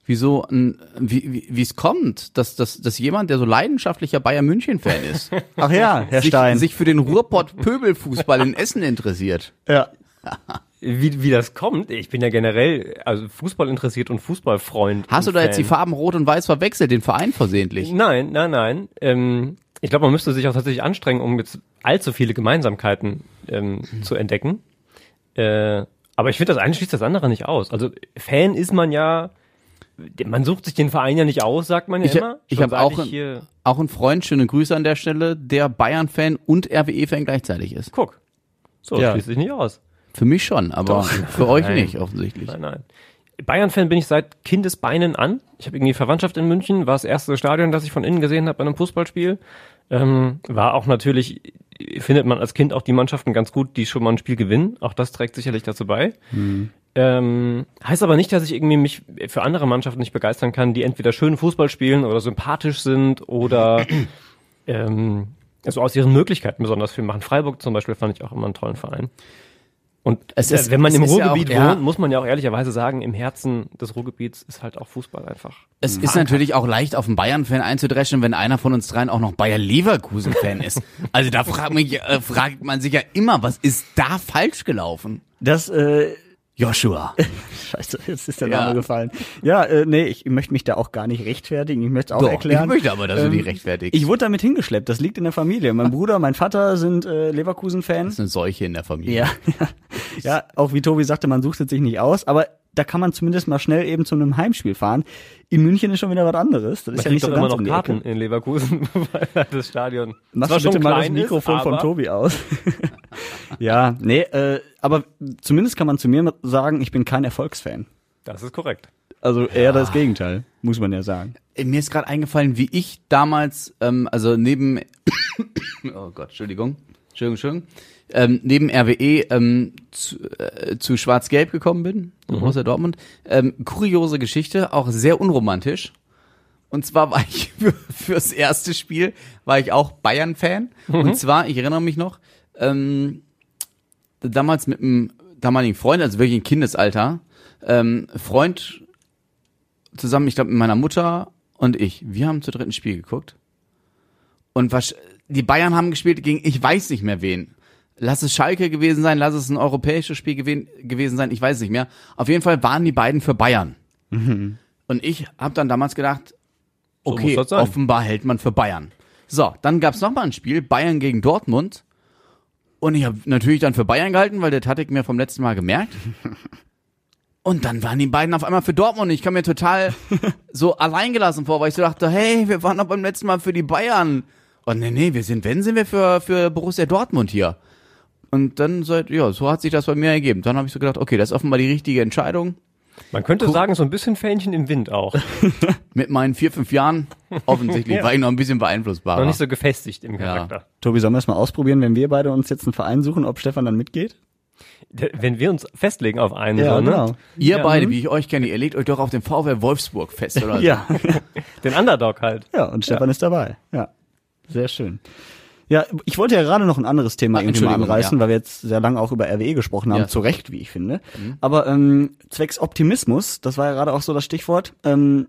wieso wie, wie, wie es kommt, dass, dass, dass jemand, der so leidenschaftlicher Bayern München-Fan ist, Ach ja, Herr sich, Stein. sich für den Ruhrpott Pöbelfußball in Essen interessiert. ja. wie, wie das kommt, ich bin ja generell also Fußball interessiert und Fußballfreund. Hast du und da jetzt die Fan. Farben Rot und Weiß verwechselt, den Verein versehentlich? Nein, nein, nein. Ähm, ich glaube, man müsste sich auch tatsächlich anstrengen, um jetzt allzu viele Gemeinsamkeiten ähm, zu entdecken. Äh, aber ich finde, das eine schließt das andere nicht aus. Also Fan ist man ja, man sucht sich den Verein ja nicht aus, sagt man ja Ich, immer. ich habe auch, ich hier, auch einen Freund, schöne Grüße an der Stelle, der Bayern-Fan und RWE-Fan gleichzeitig ist. guck. So, Ja. schließt sich nicht aus. Für mich schon, aber für euch Nein. nicht, offensichtlich. Nein, nein. Bayern-Fan bin ich seit Kindesbeinen an. Ich habe irgendwie Verwandtschaft in München, war das erste Stadion, das ich von innen gesehen habe bei einem Fußballspiel. Ähm, war auch natürlich, findet man als Kind auch die Mannschaften ganz gut, die schon mal ein Spiel gewinnen. Auch das trägt sicherlich dazu bei. Ähm, heißt aber nicht, dass ich irgendwie mich für andere Mannschaften nicht begeistern kann, die entweder schön Fußball spielen oder sympathisch sind oder ähm, also aus ihren Möglichkeiten besonders viel machen. Freiburg zum Beispiel fand ich auch immer einen tollen Verein. Und Es ist- wenn man es im ist ja Ruhrgebiet auch- ja. wohnt, muss man ja auch ehrlicherweise sagen, im Herzen des Ruhrgebiets ist halt auch Fußball einfach. Es ist natürlich auch leicht, auf einen Bayern-Fan einzudreschen, wenn einer von uns dreien auch noch Bayer-Leverkusen-Fan ist. Also da fragt, mich, äh, fragt man sich ja immer, was ist da falsch gelaufen? Das, äh, Joshua. scheiße, jetzt ist der Ja. Name gefallen. Ja, äh, nee, ich möchte mich da auch gar nicht rechtfertigen. Ich möchte auch Doch, erklären. ich möchte aber, dass du ähm, die rechtfertigst. Ich wurde damit hingeschleppt, das liegt in der Familie. Mein Bruder, mein Vater sind äh, Leverkusen-Fan. Das ist eine Seuche in der Familie. Ja, ja. ja, auch wie Tobi sagte, man sucht es sich nicht aus, aber da kann man zumindest mal schnell eben zu einem Heimspiel fahren. In München ist schon wieder was anderes. Das ist Man ja nicht so doch immer ganz noch um die Karten in Leverkusen, weil das Stadion du bitte mal das Mikrofon ist, von Tobi aus. ja, nee, äh, aber zumindest kann man zu mir sagen, ich bin kein Erfolgsfan. Das ist korrekt. Also eher das Gegenteil, muss man ja sagen. Äh, Mir ist gerade eingefallen, wie ich damals, ähm, also neben, oh Gott, Entschuldigung, Entschuldigung, Entschuldigung, ähm, neben RWE ähm, zu, äh, zu Schwarz-Gelb gekommen bin, mhm. Borussia Dortmund. Ähm, kuriose Geschichte, auch sehr unromantisch. Und zwar war ich für, fürs erste Spiel, war ich auch Bayern-Fan. Und zwar, ich erinnere mich noch, ähm, damals mit einem damaligen Freund, also wirklich ein Kindesalter, ähm, Freund zusammen, ich glaube, mit meiner Mutter und ich. Wir haben zu dritten Spiel geguckt. Und was, die Bayern haben gespielt gegen, ich weiß nicht mehr wen. Lass es Schalke gewesen sein, lass es ein europäisches Spiel gewen, gewesen sein, ich weiß nicht mehr. Auf jeden Fall waren die beiden für Bayern. Und ich habe dann damals gedacht, So okay, sein. offenbar hält man für Bayern. So, dann gab's noch mal ein Spiel, Bayern gegen Dortmund. Und ich habe natürlich dann für Bayern gehalten, weil das hatte ich mir vom letzten Mal gemerkt. Und dann waren die beiden auf einmal für Dortmund. Ich kam mir total so alleingelassen vor, weil ich so dachte, hey, wir waren doch beim letzten Mal für die Bayern. Und nee, nee, wir sind, wenn sind wir für, für Borussia Dortmund hier. Und dann so, ja, so hat sich das bei mir ergeben. Dann habe ich so gedacht, okay, das ist offenbar die richtige Entscheidung. Man könnte sagen, so ein bisschen Fähnchen im Wind auch. Mit meinen vier, fünf Jahren offensichtlich Ja. war ich noch ein bisschen beeinflussbar. Noch nicht so gefestigt im Charakter. Tobi, sollen wir es mal ausprobieren, wenn wir beide uns jetzt einen Verein suchen, ob Stefan dann mitgeht? Wenn wir uns festlegen auf einen, Ja, so, ne? genau. Ihr Ja, beide, mhm. wie ich euch kenne, ihr legt euch doch auf den VfL Wolfsburg fest, oder? Ja. den Underdog halt. ja, und Stefan ist dabei. Ja. Sehr schön. Ja, ich wollte ja gerade noch ein anderes Thema Ah, irgendwie mal anreißen, ja. weil wir jetzt sehr lange auch über RWE gesprochen haben, Ja. zu Recht, wie ich finde. Aber ähm, zwecks Optimismus, das war ja gerade auch so das Stichwort, ähm,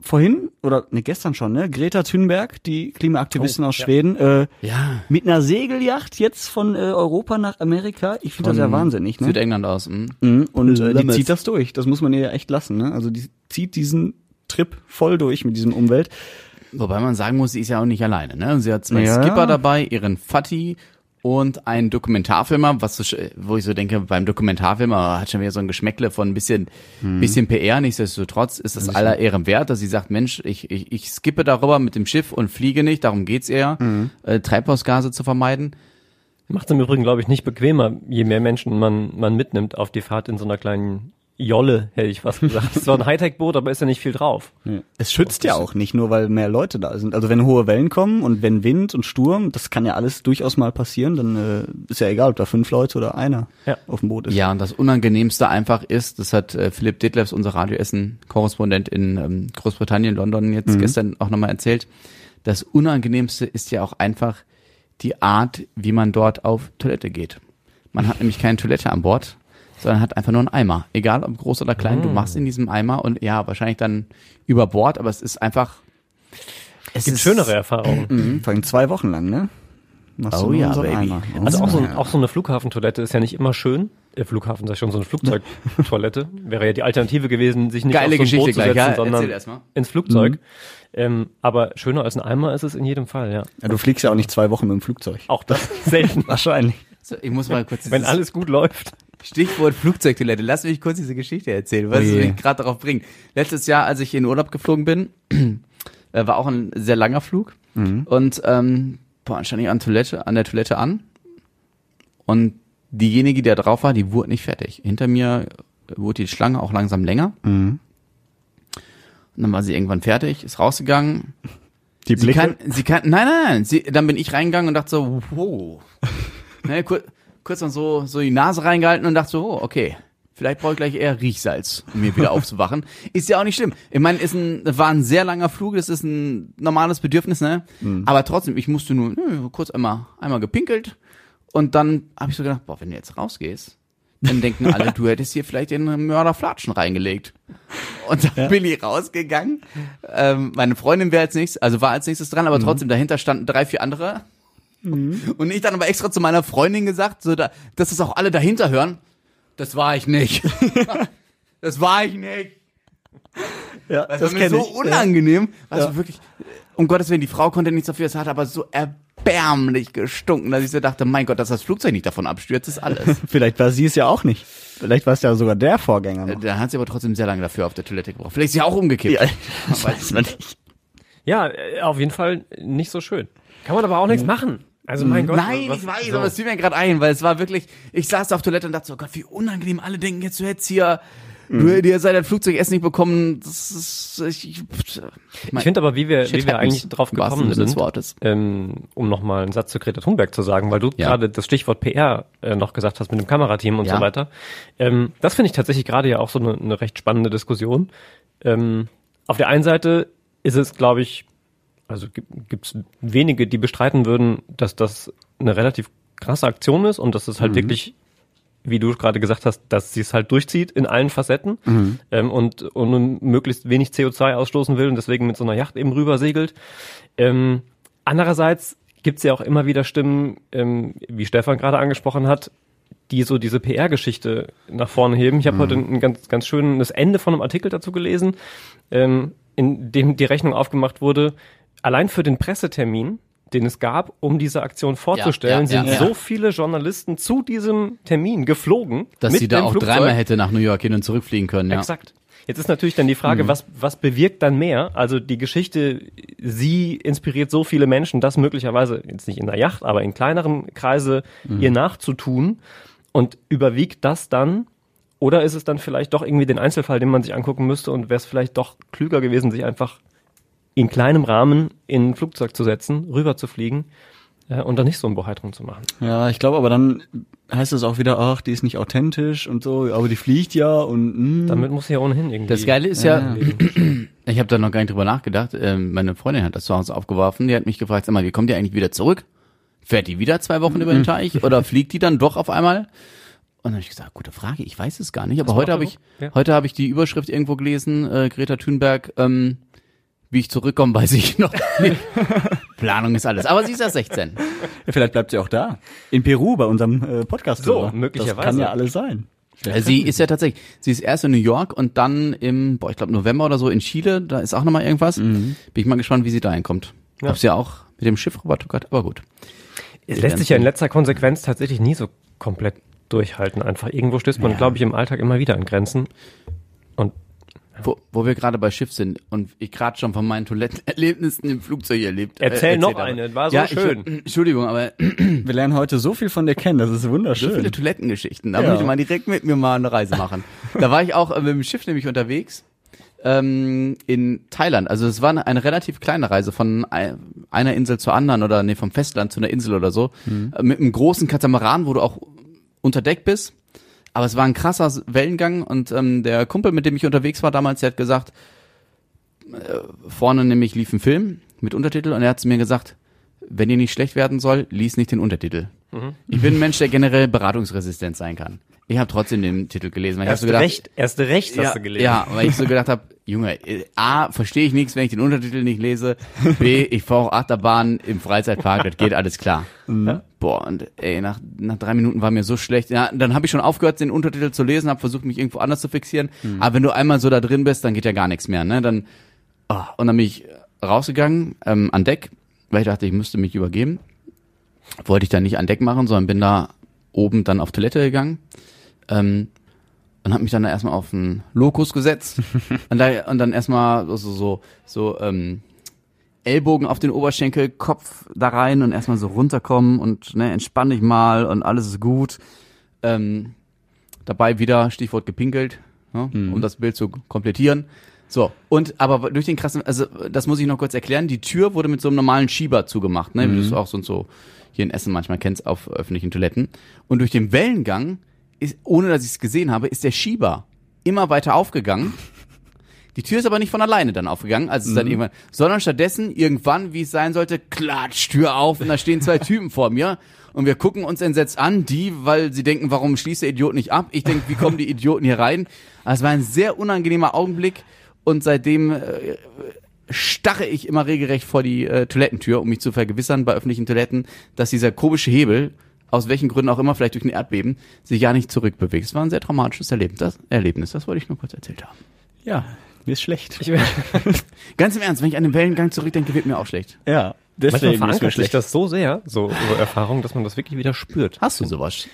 vorhin, oder ne, gestern schon, ne, Greta Thunberg, die Klimaaktivistin Oh, aus ja. Schweden, äh, Ja. mit einer Segelyacht jetzt von äh, Europa nach Amerika. Ich finde das ja wahnsinnig, ne? Südengland aus. hm. Mhm, Und äh, die zieht das durch. Das muss man ihr echt lassen. Ne? Also die zieht diesen Trip voll durch mit diesem Umwelt. Wobei man sagen muss, sie ist ja auch nicht alleine. Ne? Sie hat zwei Ja. Skipper dabei, ihren Fatih und einen Dokumentarfilmer, was so, wo ich so denke, beim Dokumentarfilmer hat schon wieder so ein Geschmäckle von ein bisschen, Hm. bisschen PR. Nichtsdestotrotz ist es aller Ehren wert, dass sie sagt, Mensch, ich, ich, ich skippe darüber mit dem Schiff und fliege nicht, darum geht's ja, Hm. äh, Treibhausgase zu vermeiden. Macht es im Übrigen, glaube ich, nicht bequemer, je mehr Menschen man, man mitnimmt auf die Fahrt in so einer kleinen Jolle, hätte ich fast gesagt. Es ist zwar ein Hightech-Boot, aber ist ja nicht viel drauf. Es schützt ja auch nicht nur, weil mehr Leute da sind. Also wenn hohe Wellen kommen und wenn Wind und Sturm, das kann ja alles durchaus mal passieren, dann äh, ist ja egal, ob da fünf Leute oder einer Ja. auf dem Boot ist. Ja, und das Unangenehmste einfach ist, das hat äh, Philipp Detlefs, unser Radioessen-Korrespondent in ähm, Großbritannien, London, jetzt gestern auch nochmal erzählt. Das Unangenehmste ist ja auch einfach die Art, wie man dort auf Toilette geht. Man hat nämlich keine Toilette an Bord, sondern hat einfach nur einen Eimer. Egal ob groß oder klein, du machst in diesem Eimer und ja, wahrscheinlich dann über Bord, aber es ist einfach. Es gibt ist, schönere Erfahrungen. Mhm. Vor allem zwei Wochen lang, ne? Machst Oh ja, unseren Baby. Eimer. Also auch so, auch so eine Flughafentoilette ist ja nicht immer schön. Der Flughafen sag ich schon, so eine Flugzeugtoilette. Wäre ja die Alternative gewesen, sich nicht Geile auf so ein Geschichte Boot zu setzen, ja? Sondern ins Flugzeug. Ähm, aber schöner als ein Eimer ist es in jedem Fall, ja. ja, du fliegst ja auch nicht zwei Wochen mit dem Flugzeug. Auch das selten. Wahrscheinlich. So, ich muss mal kurz Wenn alles gut läuft. Stichwort Flugzeugtoilette. Lass mich kurz diese Geschichte erzählen, was Oh je. mich gerade darauf bringt. Letztes Jahr, als ich in Urlaub geflogen bin, äh, war auch ein sehr langer Flug und ähm, boah, stand ich an, Toilette, an der Toilette an und diejenige, die da drauf war, die wurde nicht fertig. Hinter mir wurde die Schlange auch langsam länger. Und dann war sie irgendwann fertig, ist rausgegangen. Die Sie kann, sie kann, nein, nein, nein. Sie, dann bin ich reingegangen und dachte so, wow. ne, kur, kurz mal so, so die Nase reingehalten und dachte so, oh, okay. Vielleicht brauche ich gleich eher Riechsalz, um mir wieder aufzuwachen. Ist ja auch nicht schlimm. Ich meine, ist ein, war ein sehr langer Flug, das ist ein normales Bedürfnis, ne? Aber trotzdem, ich musste nur nö, kurz einmal, einmal gepinkelt und dann habe ich so gedacht, boah, wenn du jetzt rausgehst, dann denken alle, du hättest hier vielleicht den Mörderflatschen reingelegt. Und dann bin ich rausgegangen. Ähm, meine Freundin wäre als nächstes, also war als nächstes dran, aber trotzdem dahinter standen drei, vier andere. Und ich dann aber extra zu meiner Freundin gesagt, so da, dass es auch alle dahinter hören. Das war ich nicht. das war ich nicht. ja, Das, war mir so ich. unangenehm. Also Ja. wirklich, um Gottes Willen, die Frau konnte nichts dafür, es hat aber so erbärmlich gestunken, dass ich so dachte, mein Gott, dass das Flugzeug nicht davon abstürzt, ist alles. Vielleicht war sie es ja auch nicht. Vielleicht war es ja sogar der Vorgänger noch. Da hat sie aber trotzdem sehr lange dafür auf der Toilette gebraucht. Vielleicht ist sie auch umgekippt. Ja, das weiß man nicht. Ja, äh, auf jeden Fall nicht so schön. Kann man aber auch nichts machen. Also mein Gott. Nein, was- ich weiß, so. aber es fiel mir gerade ein, weil es war wirklich, ich saß auf Toilette und dachte so, Gott, wie unangenehm, alle denken jetzt, du hättest hier, du, ihr seid ein Flugzeugessen nicht bekommen, das ist, ich, ich, Ich finde aber, wie wir, wie wir eigentlich drauf gekommen sind, Wortes. ähm, um nochmal einen Satz zu Greta Thunberg zu sagen, weil du Ja. gerade das Stichwort PR äh, noch gesagt hast mit dem Kamerateam und Ja. so weiter. Ähm, das finde ich tatsächlich gerade ja auch so eine, eine recht spannende Diskussion. Ähm, auf der einen Seite ist es, glaube ich, also gibt es wenige, die bestreiten würden, dass das eine relativ krasse Aktion ist und dass es Mhm. halt wirklich, wie du gerade gesagt hast, dass sie es halt durchzieht in allen Facetten Mhm. ähm, und, und möglichst wenig CO2 ausstoßen will und deswegen mit so einer Yacht eben rüber segelt. Ähm, andererseits gibt es ja auch immer wieder Stimmen, ähm, wie Stefan gerade angesprochen hat, die so diese PR-Geschichte nach vorne heben. Ich habe heute ein ganz, ganz schönes Ende von einem Artikel dazu gelesen, ähm, in dem die Rechnung aufgemacht wurde, allein für den Pressetermin, den es gab, um diese Aktion vorzustellen, ja, sind ja. so viele Journalisten zu diesem Termin geflogen. dass mit sie da auch Flugzeug. dreimal hätte nach New York hin und zurückfliegen können, ja. Exakt. Jetzt ist natürlich dann die Frage, was, was bewirkt dann mehr? Also die Geschichte, sie inspiriert so viele Menschen, das möglicherweise, jetzt nicht in der Yacht, aber in kleineren Kreise ihr nachzutun. Und überwiegt das dann? Oder ist es dann vielleicht doch irgendwie den Einzelfall, den man sich angucken müsste und wäre es vielleicht doch klüger gewesen, sich einfach in kleinem Rahmen in ein Flugzeug zu setzen, rüber zu fliegen äh, und dann nicht so ein Bohai drum zu machen? Ja, ich glaube, aber dann heißt es auch wieder, ach, die ist nicht authentisch und so, aber die fliegt ja und mh. Damit muss sie ja ohnehin irgendwie. Das Geile ist ja, ich habe da noch gar nicht drüber nachgedacht. Ähm, meine Freundin hat das zu Hause aufgeworfen. Die hat mich gefragt, sag mal, wie kommt die eigentlich wieder zurück? Fährt die wieder zwei Wochen über den Teich oder fliegt die dann doch auf einmal? Und dann habe ich gesagt, gute Frage, ich weiß es gar nicht. Aber heute habe ich, Ja. heute habe ich die Überschrift irgendwo gelesen, äh, Greta Thunberg, ähm, wie ich zurückkomme, weiß ich noch nicht. Planung ist alles. Aber sie ist erst 16. Ja, vielleicht bleibt sie auch da. In Peru bei unserem äh, Podcast. So, möglicherweise. Das kann ja alles sein. Äh, Sie ist ja tatsächlich, sie ist erst in New York und dann im, boah, ich glaube November oder so in Chile, da ist auch nochmal irgendwas. Bin ich mal gespannt, wie sie da hinkommt. Ja. Hab's ja auch mit dem Schiff rübertuckert, aber gut. Es lässt sich ja in letzter Konsequenz tatsächlich nie so komplett durchhalten. Einfach irgendwo stößt man, glaube ich, im Alltag immer wieder an Grenzen. Und Wo, wo wir gerade bei Schiff sind und ich gerade schon von meinen Toilettenerlebnissen im Flugzeug erlebt. Erzähl noch erzählt habe. eine, war so ja, schön. Ich, Entschuldigung, aber Wir lernen heute so viel von dir kennen, das ist so wunderschön. viele Toilettengeschichten. Da Ja. muss ich mal direkt mit mir mal eine Reise machen. da war ich auch äh, mit dem Schiff nämlich unterwegs ähm, in Thailand. Also es war eine, eine relativ kleine Reise von ei- einer Insel zur anderen oder nee, vom Festland zu einer Insel oder so. Äh, Mit einem großen Katamaran, wo du auch unter Deck bist. Aber es war ein krasser Wellengang und ähm, der Kumpel, mit dem ich unterwegs war damals, der hat gesagt, äh, vorne nämlich lief ein Film mit Untertitel und er hat zu mir gesagt, wenn dir nicht schlecht werden soll, lies nicht den Untertitel. Ich bin ein Mensch, der generell beratungsresistent sein kann. Ich habe trotzdem den Titel gelesen. Weil ich Erst so gedacht, recht, erst recht hast ja, du gelesen. Ja, weil ich so gedacht habe, Junge, äh, A, verstehe ich nichts, wenn ich den Untertitel nicht lese. B, ich fahre auch Achterbahn im Freizeitpark, das geht alles klar. Ja? Boah, und ey, nach, nach drei Minuten war mir so schlecht. Ja, dann habe ich schon aufgehört, den Untertitel zu lesen, habe versucht, mich irgendwo anders zu fixieren. Aber wenn du einmal so da drin bist, dann geht ja gar nichts mehr. Ne? Dann, oh, und dann bin ich rausgegangen ähm, an Deck, weil ich dachte, ich müsste mich übergeben. Wollte ich dann nicht an Deck machen, sondern bin da oben dann auf Toilette gegangen. Ähm, und habe mich dann da erstmal auf einen Lokus gesetzt und, da, und dann erstmal so so so, so ähm, Ellbogen auf den Oberschenkel, Kopf da rein und erstmal so runterkommen und ne, entspann dich mal und alles ist gut. Ähm, dabei wieder Stichwort gepinkelt, ne, um das Bild zu komplettieren. So, und aber durch den krassen, also das muss ich noch kurz erklären, die Tür wurde mit so einem normalen Schieber zugemacht, ne, wie du es auch sonst so hier in Essen manchmal kennst auf öffentlichen Toiletten. Und durch den Wellengang, ist, ohne dass ich es gesehen habe, ist der Schieber immer weiter aufgegangen. Die Tür ist aber nicht von alleine dann aufgegangen, also es ist dann irgendwann, sondern stattdessen irgendwann, wie es sein sollte, klatsch, Tür auf und da stehen zwei Typen vor mir und wir gucken uns entsetzt an, die, weil sie denken, warum schließt der Idiot nicht ab? Ich denke, wie kommen die Idioten hier rein? Also es war ein sehr unangenehmer Augenblick und seitdem äh, starre ich immer regelrecht vor die äh, Toilettentür, um mich zu vergewissern bei öffentlichen Toiletten, dass dieser komische Hebel, aus welchen Gründen auch immer, vielleicht durch ein Erdbeben, sich ja nicht zurückbewegt. Es war ein sehr traumatisches Erlebnis, das, Erlebnis, das wollte ich nur kurz erzählt haben. Ja, mir ist schlecht. Ich, Ganz im Ernst, wenn ich an den Wellengang zurückdenke, wird mir auch schlecht. ja, manchmal deswegen ist mir verankert sich schlecht. das so sehr, so, so Erfahrung, dass man das wirklich wieder spürt. Hast du sowas?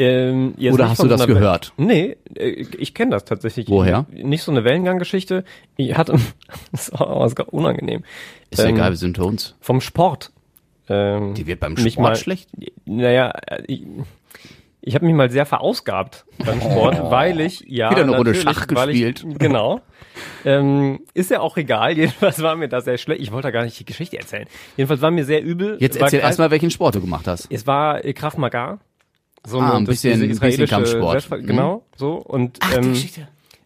Ähm, Oder nicht hast du das gehört? Wellen- Nee, äh, ich kenne das tatsächlich. Woher? Nicht so eine Wellengang-Geschichte. Ich hatte, das ist auch das ist unangenehm. Ist ja Ähm, egal, wir sind uns. Vom Sport. Ähm, Die wird beim Sport mal- schlecht? Naja, äh, ich, ich habe mich mal sehr verausgabt beim Sport, weil ich, ja, Oh. Wieder eine Runde Schach gespielt. Ich, genau. Ähm, ist ja auch egal, jedenfalls war mir das sehr schlecht. Ich wollte da gar nicht die Geschichte erzählen. Jedenfalls war mir sehr übel. Jetzt War erzähl erstmal, welchen Sport du gemacht hast. Es war äh, Krav Maga. So Ah, ein das- bisschen- bisschen Kampfsport. Selbstver- Mhm. Genau, so. Und ähm,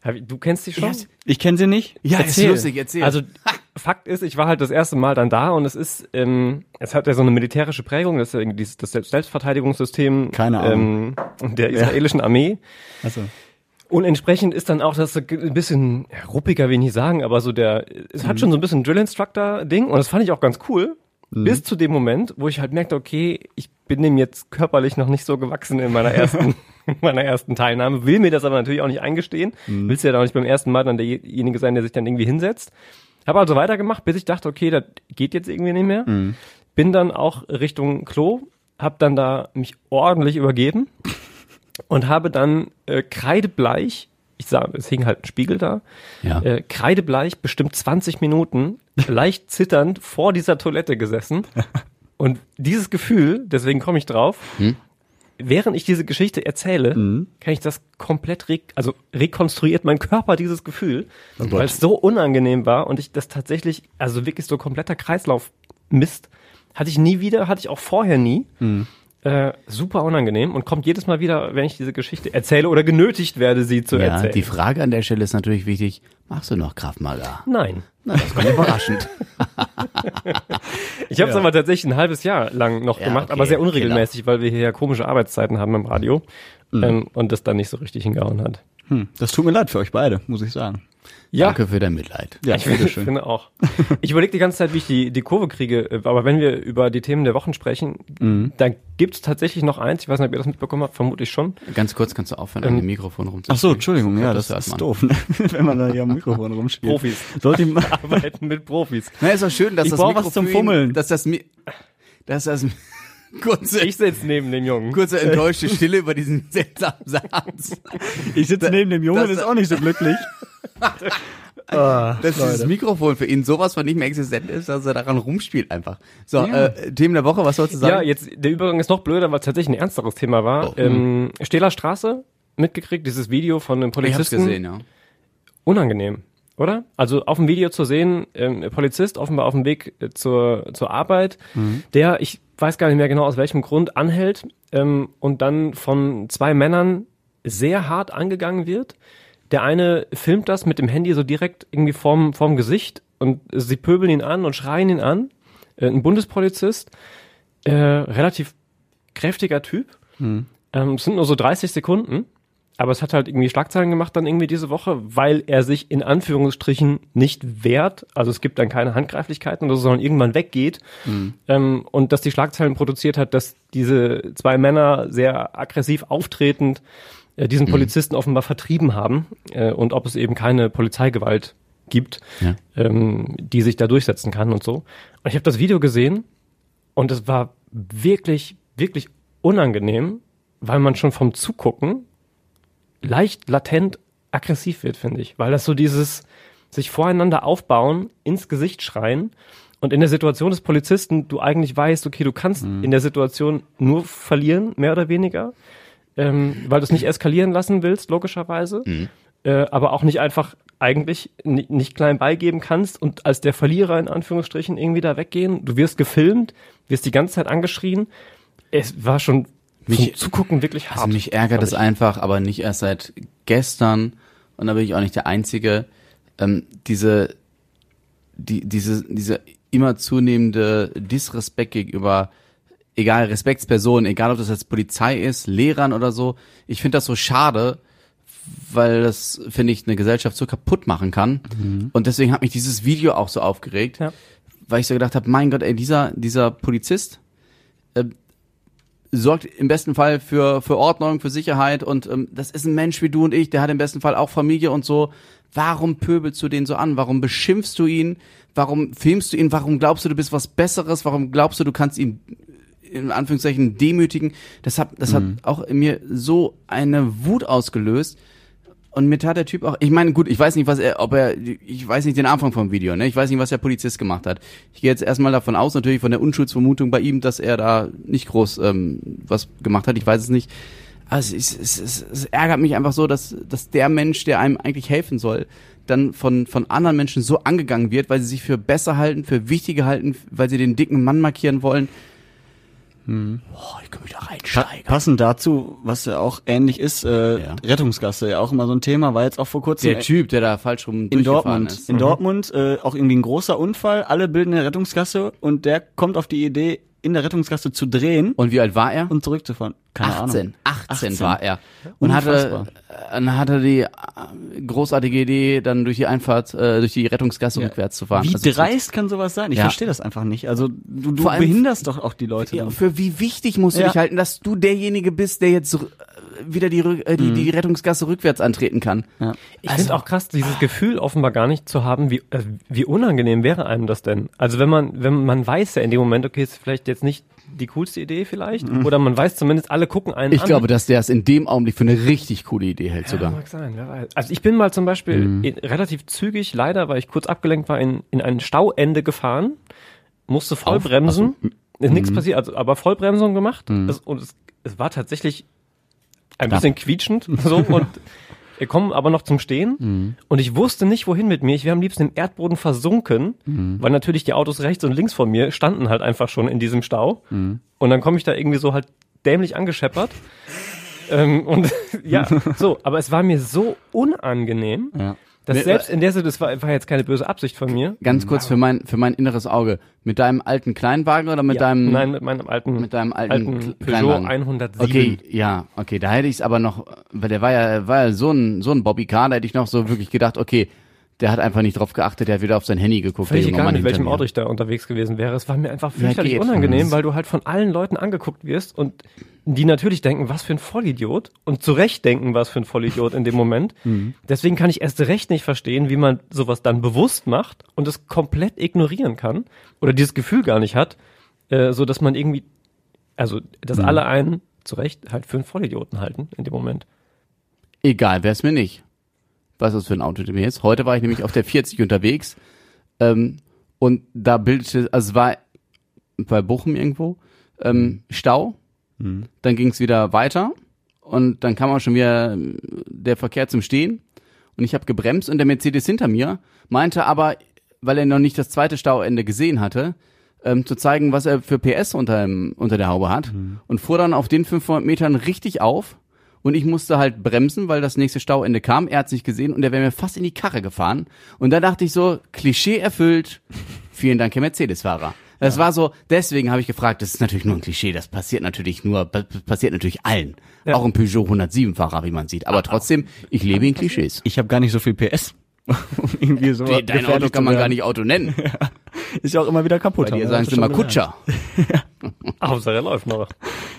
hab ich- du kennst die schon? Ich kenne sie nicht. Ja, Erzähl. ist lustig, erzähl. Also Fakt ist, ich war halt das erste Mal dann da und es ist, ähm, es hat ja so eine militärische Prägung, das ist ja irgendwie dieses, das Selbst- Selbstverteidigungssystem Keine Ahnung. ähm, der israelischen Armee. Also, Und entsprechend ist dann auch das ein bisschen ja, ruppiger, will ich nicht sagen, aber so der, es Mhm. hat schon so ein bisschen Drill Instructor Ding und das fand ich auch ganz cool. Mhm. Bis zu dem Moment, wo ich halt merkte, okay, ich bin dem jetzt körperlich noch nicht so gewachsen in meiner ersten, in meiner ersten Teilnahme, will mir das aber natürlich auch nicht eingestehen. Mhm. Willst ja auch nicht beim ersten Mal dann derjenige sein, der sich dann irgendwie hinsetzt. Habe also weitergemacht, bis ich dachte, okay, das geht jetzt irgendwie nicht mehr. Mhm. Bin dann auch Richtung Klo, hab dann da mich ordentlich übergeben und habe dann äh, kreidebleich, ich sah, es hing halt ein Spiegel da, Ja. äh, kreidebleich bestimmt 20 Minuten leicht zitternd vor dieser Toilette gesessen. Und dieses Gefühl, deswegen komme ich drauf, Hm? während ich diese Geschichte erzähle, Mhm. kann ich das komplett, re also rekonstruiert mein Körper dieses Gefühl, Oh weil es so unangenehm war und ich das tatsächlich, also wirklich so kompletter Kreislauf Mist, hatte ich nie wieder, hatte ich auch vorher nie. Mhm. Äh, super unangenehm und kommt jedes Mal wieder, wenn ich diese Geschichte erzähle oder genötigt werde, sie zu ja, erzählen. die Frage an der Stelle ist natürlich wichtig, machst du noch Kraftmager? Nein. Na, das kommt überraschend. Ich habe es aber tatsächlich ein halbes Jahr lang noch Ja, gemacht, okay, aber sehr unregelmäßig, weil wir hier ja komische Arbeitszeiten haben im Radio Mhm. ähm, und das dann nicht so richtig hingehauen hat. hm, das tut mir leid für euch beide, muss ich sagen. Ja, Danke für dein Mitleid. Ja, ich finde, finde auch. Ich überlege die ganze Zeit, wie ich die, die Kurve kriege, äh, aber wenn wir über die Themen der Wochen sprechen, Mhm. dann gibt's tatsächlich noch eins, ich weiß nicht, ob ihr das mitbekommen habt, vermutlich schon. Ganz kurz kannst du aufhören, an dem Mikrofon Ach rumzuspielen. so, Entschuldigung, ja, das, hört ist doof, ne? wenn man da hier am Mikrofon rumspielt. Profis. Sollte ich mal, Arbeiten mit Profis. Na, ist doch schön, dass Ich das brauch Mikro was zum Fummeln. Dass das, Mi dass das kurze, Ich sitze neben dem Jungen. kurze enttäuschte Stille über diesen seltsamen Satz. ich sitze neben dem Jungen, das- ist auch nicht so glücklich. ah, Dass dieses Mikrofon für ihn sowas von nicht mehr existent ist, dass er daran rumspielt einfach. So, äh, Themen der Woche, was sollst du sagen? Ja, jetzt der Übergang ist noch blöder, weil es tatsächlich ein ernsteres Thema war. Oh. Ähm, Stähler Straße mitgekriegt, dieses Video von einem ich hab's Polizisten. gesehen, ja. unangenehm, oder? Also auf dem Video zu sehen, ähm, Polizist offenbar auf dem Weg äh, zur, zur Arbeit, der, ich weiß gar nicht mehr genau aus welchem Grund, anhält ähm, und dann von zwei Männern sehr hart angegangen wird. Der eine filmt das mit dem Handy so direkt irgendwie vorm, vorm Gesicht und sie pöbeln ihn an und schreien ihn an. Äh, ein Bundespolizist, äh, relativ kräftiger Typ. Ähm, es sind nur so 30 Sekunden. Aber es hat halt irgendwie Schlagzeilen gemacht dann irgendwie diese Woche, weil er sich in Anführungsstrichen nicht wehrt. Also es gibt dann keine Handgreiflichkeiten oder so, sondern irgendwann weggeht. Mhm. Ähm, und dass die Schlagzeilen produziert hat, dass diese zwei Männer sehr aggressiv auftretend äh, diesen mhm. Polizisten offenbar vertrieben haben äh, und ob es eben keine Polizeigewalt gibt, ja. ähm, die sich da durchsetzen kann und so. Und ich habe das Video gesehen und es war wirklich, wirklich unangenehm, weil man schon vom Zugucken leicht latent aggressiv wird, finde ich. Weil das so dieses sich voreinander aufbauen, ins Gesicht schreien und in der Situation des Polizisten du eigentlich weißt, okay, du kannst mhm. in der Situation nur verlieren, mehr oder weniger, ähm, weil du es nicht eskalieren lassen willst, logischerweise, mhm. äh, aber auch nicht einfach eigentlich nicht klein beigeben kannst und als der Verlierer in Anführungsstrichen irgendwie da weggehen. Du wirst gefilmt, wirst die ganze Zeit angeschrien. Es war schon mich, zugucken wirklich hart. Also mich ärgert es einfach, aber nicht erst seit gestern und da bin ich auch nicht der Einzige. Ähm, diese, die, diese, diese immer zunehmende Disrespekt gegenüber egal Respektspersonen, egal ob das jetzt Polizei ist, Lehrern oder so. Ich finde das so schade, weil das finde ich eine Gesellschaft so kaputt machen kann. Mhm. Und deswegen hat mich dieses Video auch so aufgeregt, ja. weil ich so gedacht habe, mein Gott, ey, dieser dieser Polizist, äh, sorgt im besten Fall für, für Ordnung, für Sicherheit und ähm, das ist ein Mensch wie du und ich, der hat im besten Fall auch Familie und so. Warum pöbelst du den so an? Warum beschimpfst du ihn? Warum filmst du ihn? Warum glaubst du, du bist was Besseres? Warum glaubst du, du kannst ihn in Anführungszeichen demütigen? Das hat, das mhm. hat auch in mir so eine Wut ausgelöst. Und mir tat der Typ auch, ich meine, gut, ich weiß nicht, was er, ob er, ich weiß nicht den Anfang vom Video, ne? Ich weiß nicht, was der Polizist gemacht hat. Ich gehe jetzt erstmal davon aus, natürlich von der Unschuldsvermutung bei ihm, dass er da nicht groß ähm, was gemacht hat. Ich weiß es nicht. Also es, es, es, es ärgert mich einfach so, dass, dass der Mensch, der einem eigentlich helfen soll, dann von, von anderen Menschen so angegangen wird, weil sie sich für besser halten, für wichtiger halten, weil sie den dicken Mann markieren wollen. Hm. Boah, ich kann mich da reinsteigen. passend dazu, was ja auch ähnlich ist, äh, ja. Rettungsgasse, ja auch immer so ein Thema, war jetzt auch vor kurzem. Der Typ, der da falsch rum in Dortmund, ist. In mhm. Dortmund, äh, auch irgendwie ein großer Unfall, alle bilden eine Rettungsgasse und der kommt auf die Idee, in der Rettungsgasse zu drehen. Und wie alt war er? Und zurückzufahren. Keine 18, Ahnung. 18, 18 war er. Und hatte, dann hatte die äh, großartige Idee, dann durch die Einfahrt, äh, durch die Rettungsgasse ja. rückwärts zu fahren. Wie also dreist kann sowas sein? Ich ja. verstehe das einfach nicht. Also du, du behinderst doch auch die Leute. Ja, für wie wichtig musst du dich halten, dass du derjenige bist, der jetzt wieder die, äh, die, mhm. die Rettungsgasse rückwärts antreten kann. Ja. Ich also, finde auch krass, dieses Gefühl offenbar gar nicht zu haben, wie, äh, wie unangenehm wäre einem das denn? Also wenn man, wenn man weiß ja in dem Moment, okay, ist vielleicht jetzt nicht die coolste Idee vielleicht, mhm. oder man weiß zumindest, alle gucken einen ich an. Ich glaube, dass der es in dem Augenblick für eine richtig coole Idee hält ja, sogar. Mag sein, wer weiß. Also ich bin mal zum Beispiel mhm. in, relativ zügig, leider, weil ich kurz abgelenkt war, in, in ein Stauende gefahren, musste vollbremsen, Auf, ist nichts mhm. passiert, also, aber Vollbremsung gemacht, mhm. das, und es, es war tatsächlich ein bisschen quietschend so und wir kommen aber noch zum Stehen mhm. und ich wusste nicht, wohin mit mir. Ich wäre am liebsten im Erdboden versunken, mhm. weil natürlich die Autos rechts und links von mir standen halt einfach schon in diesem Stau. Mhm. Und dann komme ich da irgendwie so halt dämlich angescheppert. ähm, und ja, so, aber es war mir so unangenehm. Ja. Das Mit, selbst in der Situation, das war, war jetzt keine böse Absicht von mir. Ganz kurz für mein, für mein inneres Auge. Mit deinem alten Kleinwagen oder mit ja, deinem? Nein, mit meinem alten, mit deinem alten, alten Peugeot 107. Okay, ja, okay, da hätte ich es aber noch, weil der war ja, war ja so ein, so ein Bobby Car, da hätte ich noch so wirklich gedacht, okay, der hat einfach nicht drauf geachtet, der hat wieder auf sein Handy geguckt. Völlig egal, mit welchem Auto ich da unterwegs gewesen wäre. Es war mir einfach fürchterlich ja, unangenehm, weil du halt von allen Leuten angeguckt wirst und die natürlich denken, was für ein Vollidiot und zu Recht denken, was für ein Vollidiot in dem Moment. Mhm. Deswegen kann ich erst recht nicht verstehen, wie man sowas dann bewusst macht und es komplett ignorieren kann oder dieses Gefühl gar nicht hat, äh, so dass man irgendwie, also dass mhm. alle einen zu Recht halt für einen Vollidioten halten in dem Moment. Egal, wäre es mir nicht. Was ist das für ein Auto mir jetzt? Heute war ich nämlich auf der 40 unterwegs ähm, und da bildete, also es war bei Bochum irgendwo, ähm, Stau Mhm. Dann ging es wieder weiter und dann kam auch schon wieder der Verkehr zum Stehen und ich habe gebremst und der Mercedes hinter mir meinte aber, weil er noch nicht das zweite Stauende gesehen hatte, ähm, zu zeigen, was er für PS unter, dem, unter der Haube hat mhm. und fuhr dann auf den 500 Metern richtig auf und ich musste halt bremsen, weil das nächste Stauende kam. Er hat sich gesehen und er wäre mir fast in die Karre gefahren. Und da dachte ich so, Klischee erfüllt. Vielen Dank, Herr Mercedes-Fahrer. Das war so, deswegen habe ich gefragt, das ist natürlich nur ein Klischee, das passiert natürlich nur, pa- passiert natürlich allen. Ja. Auch ein Peugeot 107-Fahrer, wie man sieht. Aber trotzdem, ich lebe in Klischees. Ich habe gar nicht so viel PS. Um irgendwie so Dein gefährlich Auto zu kann man gar nicht Auto nennen. Ist ja auch immer wieder kaputt. Bei dir sagen sie gelernt. Kutscher. Hauptsache er läuft noch.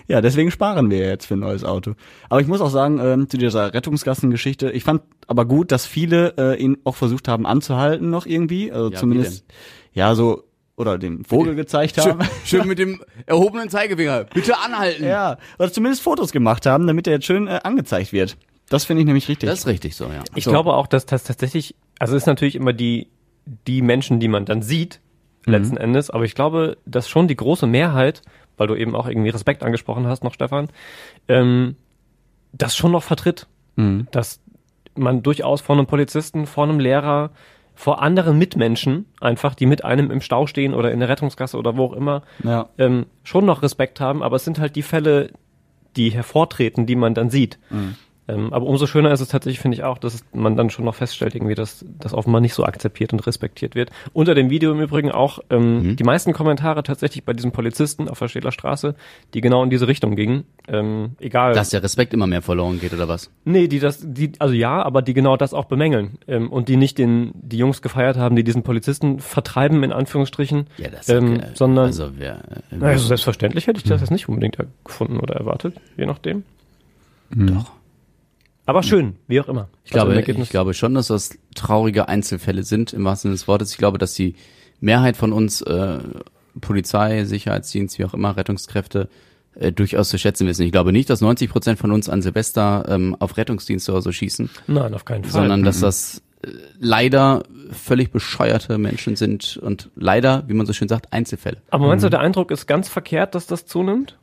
Ja, deswegen sparen wir jetzt für ein neues Auto. Aber ich muss auch sagen, ähm, zu dieser Rettungsgassengeschichte, ich fand aber gut, dass viele äh, ihn auch versucht haben anzuhalten noch irgendwie. Also Ja, zumindest, ja, so, oder den Vogel gezeigt Schön, haben. schön mit dem erhobenen Zeigefinger. Bitte anhalten. ja, oder zumindest Fotos gemacht haben, damit er jetzt schön äh, angezeigt wird. Das finde ich nämlich richtig. Das ist richtig so, ja. Ich So. glaube auch, dass das tatsächlich, also es ist natürlich immer die, die Menschen, die man dann sieht, letzten Endes, aber ich glaube, dass schon die große Mehrheit, weil du eben auch irgendwie Respekt angesprochen hast noch, Stefan, ähm, das schon noch vertritt. Mhm. Dass man durchaus vor einem Polizisten, vor einem Lehrer, vor anderen Mitmenschen einfach, die mit einem im Stau stehen oder in der Rettungsgasse oder wo auch immer, Ja. ähm, schon noch Respekt haben, aber es sind halt die Fälle, die hervortreten, die man dann sieht. Ähm, aber umso schöner ist es tatsächlich, finde ich auch, dass man dann schon noch feststellt, irgendwie, dass das offenbar nicht so akzeptiert und respektiert wird. Unter dem Video im Übrigen auch ähm, die meisten Kommentare tatsächlich bei diesem Polizisten auf der Städter Straße, die genau in diese Richtung gingen. Ähm, egal. Dass der Respekt immer mehr verloren geht, oder was? Nee, die das, die, also ja, aber die genau das auch bemängeln. Ähm, und die nicht den, die Jungs gefeiert haben, die diesen Polizisten vertreiben, in Anführungsstrichen. Ja, das ähm, äh, sondern Also, wer, äh, also selbstverständlich hätte ich das jetzt nicht unbedingt gefunden oder erwartet, je nachdem. doch. Aber schön, wie auch immer. Ich glaube, Also, geht ich glaube schon, dass das traurige Einzelfälle sind, im wahrsten Sinne des Wortes. Ich glaube, dass die Mehrheit von uns, äh, Polizei, Sicherheitsdienst, wie auch immer, Rettungskräfte, äh, durchaus zu schätzen wissen. Ich glaube nicht, dass 90 Prozent von uns an Silvester ähm, auf Rettungsdienste oder so schießen, Nein, auf keinen Fall. sondern dass das äh, leider völlig bescheuerte Menschen sind und leider, wie man so schön sagt, Einzelfälle. Aber meinst du, der Eindruck ist ganz verkehrt, dass das zunimmt?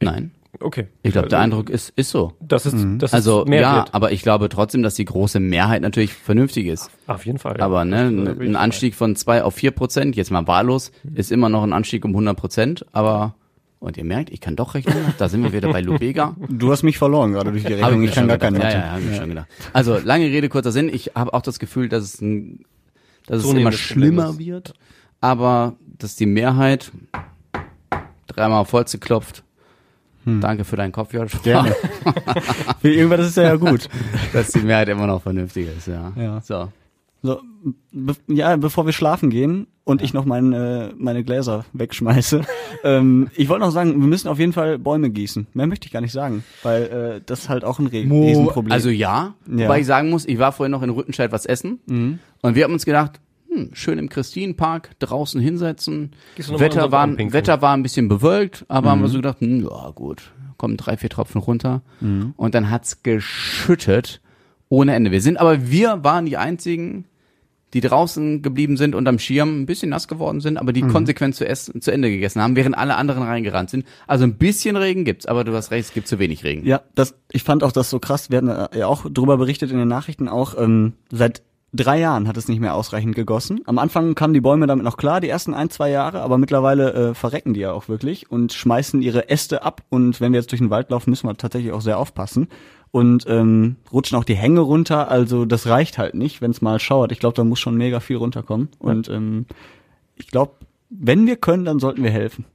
Nein. Okay. Ich glaube, der Also, Eindruck ist, ist so. Das ist, das Also ist mehr ja, wird. aber ich glaube trotzdem, dass die große Mehrheit natürlich vernünftig ist. Auf jeden Fall. ja. Aber ne, Das- da ein. Anstieg von zwei auf vier Prozent, jetzt mal wahllos, ist immer noch ein Anstieg um 100 Prozent. Aber und ihr merkt, ich kann doch rechnen. Da sind wir wieder bei Lubega. Du hast mich verloren gerade durch die Rechnung. Ich kann schon gar keine Ja, ja, hab ich mir schon gedacht. Also lange Rede kurzer Sinn. Ich habe auch das Gefühl, dass es ein, dass es immer schlimmer ist. wird. Aber dass die Mehrheit dreimal auf Holz geklopft. Danke für deinen Kopf, Josh. Gerne. Irgendwas ist er ja gut. dass die Mehrheit immer noch vernünftig ist, ja. Ja. So. So, be ja, bevor wir schlafen gehen und ich noch mein, äh, meine Gläser wegschmeiße, ähm, ich wollte noch sagen, wir müssen auf jeden Fall Bäume gießen. Mehr möchte ich gar nicht sagen, weil äh, das ist halt auch ein Re Riesenproblem. Also ja, Ja. wobei ich sagen muss, ich war vorhin noch in Rüttenscheid was essen und wir haben uns gedacht, hm, schön im Christinenpark draußen hinsetzen. Wetter war? Wetter war ein bisschen bewölkt, aber haben wir so gedacht, hm, ja gut, kommen drei, vier Tropfen runter und dann hat's geschüttet ohne Ende. Wir sind aber, wir waren die einzigen, die draußen geblieben sind unterm Schirm, ein bisschen nass geworden sind, aber die konsequent zu, essen, zu Ende gegessen haben, während alle anderen reingerannt sind. Also ein bisschen Regen gibt's, aber du hast recht, es gibt zu wenig Regen. Ja, das, ich fand auch das so krass. Wir hatten äh, ja auch drüber berichtet in den Nachrichten auch. Ähm, seit drei Jahren hat es nicht mehr ausreichend gegossen. Am Anfang kamen die Bäume damit noch klar, die ersten ein, zwei Jahre, aber mittlerweile äh, verrecken die ja auch wirklich und schmeißen ihre Äste ab. Und wenn wir jetzt durch den Wald laufen, müssen wir tatsächlich auch sehr aufpassen. Und ähm, rutschen auch die Hänge runter. Also das reicht halt nicht, wenn es mal schauert. Ich glaube, da muss schon mega viel runterkommen. Und ähm, ich glaube, wenn wir können, dann sollten wir helfen.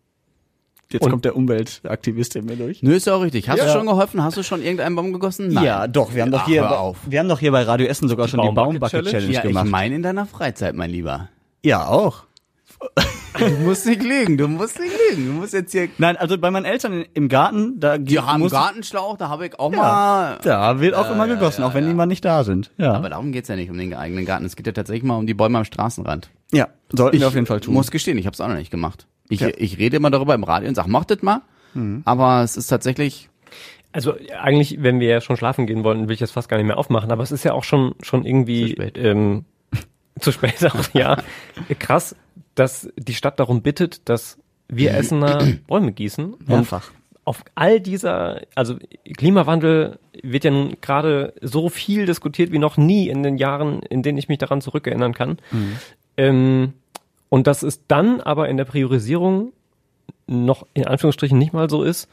Jetzt Und- kommt der Umweltaktivist in mir durch. Nö, ist ja auch richtig. Hast Ja. du schon geholfen? Hast du schon irgendeinen Baum gegossen? Nein. Ja, doch, wir haben doch Ach, hier, auf. wir haben doch hier bei Radio Essen sogar schon die Baumbucket Challenge, Challenge? Ja, gemacht. ich meine in deiner Freizeit, mein Lieber. ja, auch. Du musst nicht lügen, du musst nicht lügen. Du musst jetzt hier... Nein, also bei meinen Eltern im Garten, da Die haben muss, Gartenschlauch, da habe ich auch ja, mal... da wird auch immer ja, gegossen, ja, auch wenn ja. die mal nicht da sind. Ja, Aber darum geht's ja nicht, um den eigenen Garten. Es geht ja tatsächlich mal um die Bäume am Straßenrand. ja sollten wir auf jeden Fall tun. muss gestehen, ich habe es auch noch nicht gemacht. Ich, Ja. ich rede immer darüber im Radio und sag, mochtet mal. Aber es ist tatsächlich... Also eigentlich, wenn wir ja schon schlafen gehen wollten, will ich das fast gar nicht mehr aufmachen, aber es ist ja auch schon schon irgendwie Zu spät. Ähm, zu spät auch, ja. Krass, dass die Stadt darum bittet, dass wir Essener Bäume gießen. Und Mehrfach. auf all dieser, also Klimawandel wird ja nun gerade so viel diskutiert wie noch nie in den Jahren, in denen ich mich daran zurückerinnern kann. Ähm, und dass es dann aber in der Priorisierung noch in Anführungsstrichen nicht mal so ist,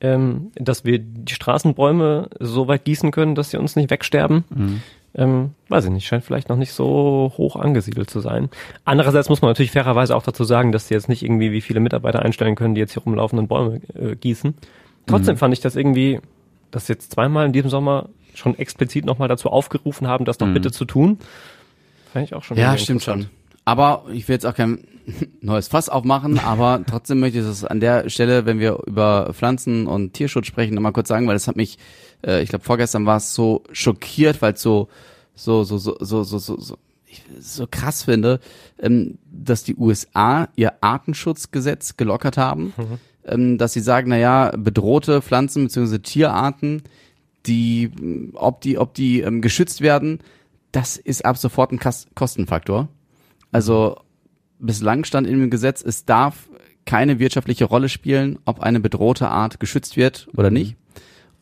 ähm, dass wir die Straßenbäume so weit gießen können, dass sie uns nicht wegsterben. ähm, weiß ich nicht, scheint vielleicht noch nicht so hoch angesiedelt zu sein. Andererseits muss man natürlich fairerweise auch dazu sagen, dass die jetzt nicht irgendwie wie viele Mitarbeiter einstellen können, die jetzt hier rumlaufen und Bäume äh, gießen. Trotzdem mhm. fand ich das irgendwie, dass jetzt zweimal in diesem Sommer schon explizit nochmal dazu aufgerufen haben, das doch mhm. bitte zu tun. Fand ich auch schon. Ja, stimmt schon. Aber ich will jetzt auch kein neues Fass aufmachen, aber trotzdem möchte ich das an der Stelle, wenn wir über Pflanzen und Tierschutz sprechen, nochmal kurz sagen, weil das hat mich, äh, ich glaube vorgestern war es so schockiert, weil es so, so, so, so, so, so, so, so ich so krass finde, ähm, dass die USA ihr Artenschutzgesetz gelockert haben, mhm. ähm, dass sie sagen, na ja, bedrohte Pflanzen bzw. Tierarten, die, ob die, ob die ähm, geschützt werden, das ist ab sofort ein Kostenfaktor. Also bislang stand in dem Gesetz, es darf keine wirtschaftliche Rolle spielen, ob eine bedrohte Art geschützt wird oder mhm. nicht.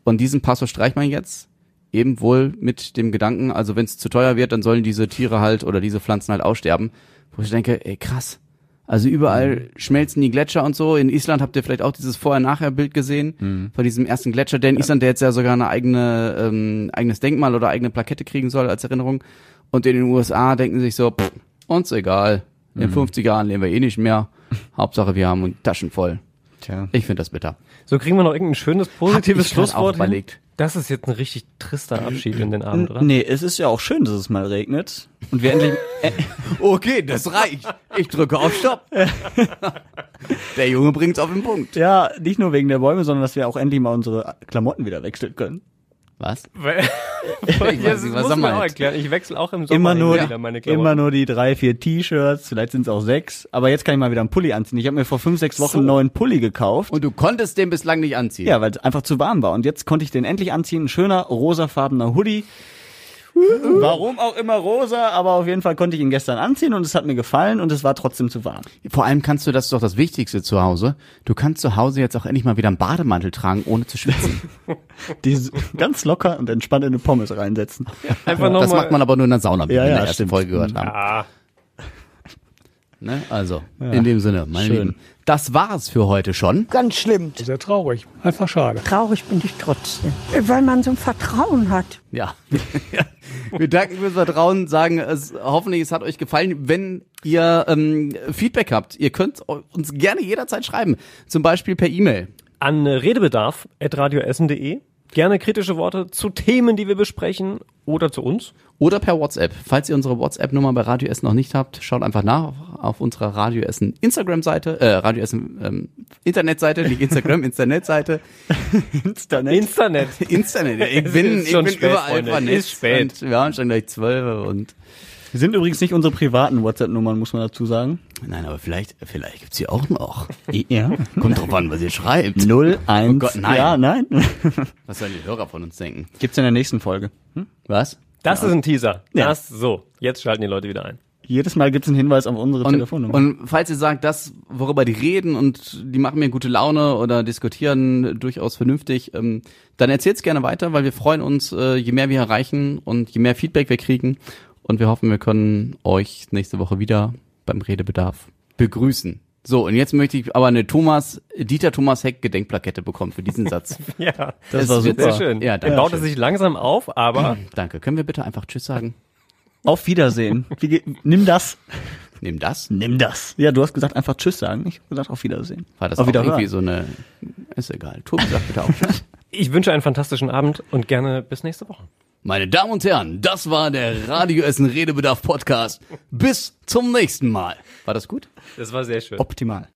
Und diesen Passus streicht man jetzt eben wohl mit dem Gedanken, also wenn es zu teuer wird, dann sollen diese Tiere halt oder diese Pflanzen halt aussterben. Wo ich denke, ey krass. Also überall mhm. schmelzen die Gletscher und so. In Island habt ihr vielleicht auch dieses Vorher-Nachher-Bild gesehen mhm. von diesem ersten Gletscher, der in Island, der jetzt ja sogar eine eigene ähm, eigenes Denkmal oder eigene Plakette kriegen soll als Erinnerung. Und in den USA denken sich so, pff, uns egal. In mhm. 50 Jahren leben wir eh nicht mehr. Hauptsache, wir haben Taschen voll. Tja. Ich finde das bitter. So kriegen wir noch irgendein schönes, positives Schlusswort überlegt. Das ist jetzt ein richtig trister Abschied in den Abend, oder? Nee, es ist ja auch schön, dass es mal regnet. Und wir endlich. Äh, okay, das reicht. Ich drücke auf Stopp. der Junge bringt's auf den Punkt. Ja, nicht nur wegen der Bäume, sondern dass wir auch endlich mal unsere Klamotten wieder wechseln können. Was? ich weiß nicht, was muss man auch erklären. Ich wechsle auch im Sommer immer nur, wieder meine Klamotten. Immer nur die drei, vier T-Shirts, vielleicht sind es auch sechs. Aber jetzt kann ich mal wieder einen Pulli anziehen. Ich habe mir vor fünf, sechs Wochen so. einen neuen Pulli gekauft. Und du konntest den bislang nicht anziehen? Ja, weil es einfach zu warm war. Und jetzt konnte ich den endlich anziehen. Ein schöner, rosafarbener Hoodie Warum auch immer rosa, aber auf jeden Fall konnte ich ihn gestern anziehen und es hat mir gefallen und es war trotzdem zu warm. Vor allem kannst du, das ist doch das Wichtigste zu Hause, du kannst zu Hause jetzt auch endlich mal wieder einen Bademantel tragen, ohne zu schwitzen. Die ganz locker und entspannt in eine Pommes reinsetzen. Ja, einfach noch das macht man aber nur in der Sauna, wie ja, wir in der ersten stimmt. Folge gehört haben. Ja. Ne? Also, ja. in dem Sinne, meine Schön. Lieben. Das war's für heute schon. Ganz schlimm. Sehr traurig. Einfach schade. Traurig bin ich trotzdem. Weil man so ein Vertrauen hat. Ja. Wir danken fürs Vertrauen, sagen es, hoffentlich es hat euch gefallen. Wenn ihr ähm, Feedback habt, ihr könnt uns gerne jederzeit schreiben. Zum Beispiel per E-Mail. An redebedarf.radioessen.de gerne kritische Worte zu Themen, die wir besprechen oder zu uns. Oder per WhatsApp. Falls ihr unsere WhatsApp-Nummer bei Radio Essen noch nicht habt, schaut einfach nach auf unserer Radio Essen Instagram-Seite, äh, Radio Essen ähm, Internetseite, nicht Instagram, Internetseite. Internet. Internet. Internet. Ich bin, ich bin spät, überall vernetzt. Ist spät. wir haben schon gleich zwölf und sind übrigens nicht unsere privaten WhatsApp-Nummern, muss man dazu sagen. Nein, aber vielleicht, vielleicht gibt's sie auch noch. Ja. Kommt drauf an, was ihr schreibt. 0, 1. Oh Gott, nein. Ja, nein. Was sollen die Hörer von uns denken? Gibt's in der nächsten Folge. Hm? Was? Das ja. ist ein Teaser. Ja. Das, so. Jetzt schalten die Leute wieder ein. Jedes Mal gibt's einen Hinweis auf unsere und, Telefonnummer. Und falls ihr sagt, das, worüber die reden und die machen mir gute Laune oder diskutieren durchaus vernünftig, ähm, dann erzählt's gerne weiter, weil wir freuen uns, äh, je mehr wir erreichen und je mehr Feedback wir kriegen. Und wir hoffen, wir können euch nächste Woche wieder beim Redebedarf begrüßen. So, und jetzt möchte ich aber eine Thomas, Dieter Thomas Heck Gedenkplakette bekommen für diesen Satz. ja, das, das war super. Sehr schön. Ja, danke. Er baut es sich langsam auf, aber. danke. Können wir bitte einfach Tschüss sagen? Auf Wiedersehen. Wie, nimm das. Nimm das? Nimm das. Ja, du hast gesagt einfach Tschüss sagen. Ich habe gesagt auf Wiedersehen. War das auf auch irgendwie so eine, ist egal. Tobi sagt bitte auch Tschüss. Ich wünsche einen fantastischen Abend und gerne bis nächste Woche. Meine Damen und Herren, das war der Radio Essen Redebedarf Podcast. Bis zum nächsten Mal. War das gut? Das war sehr schön. Optimal.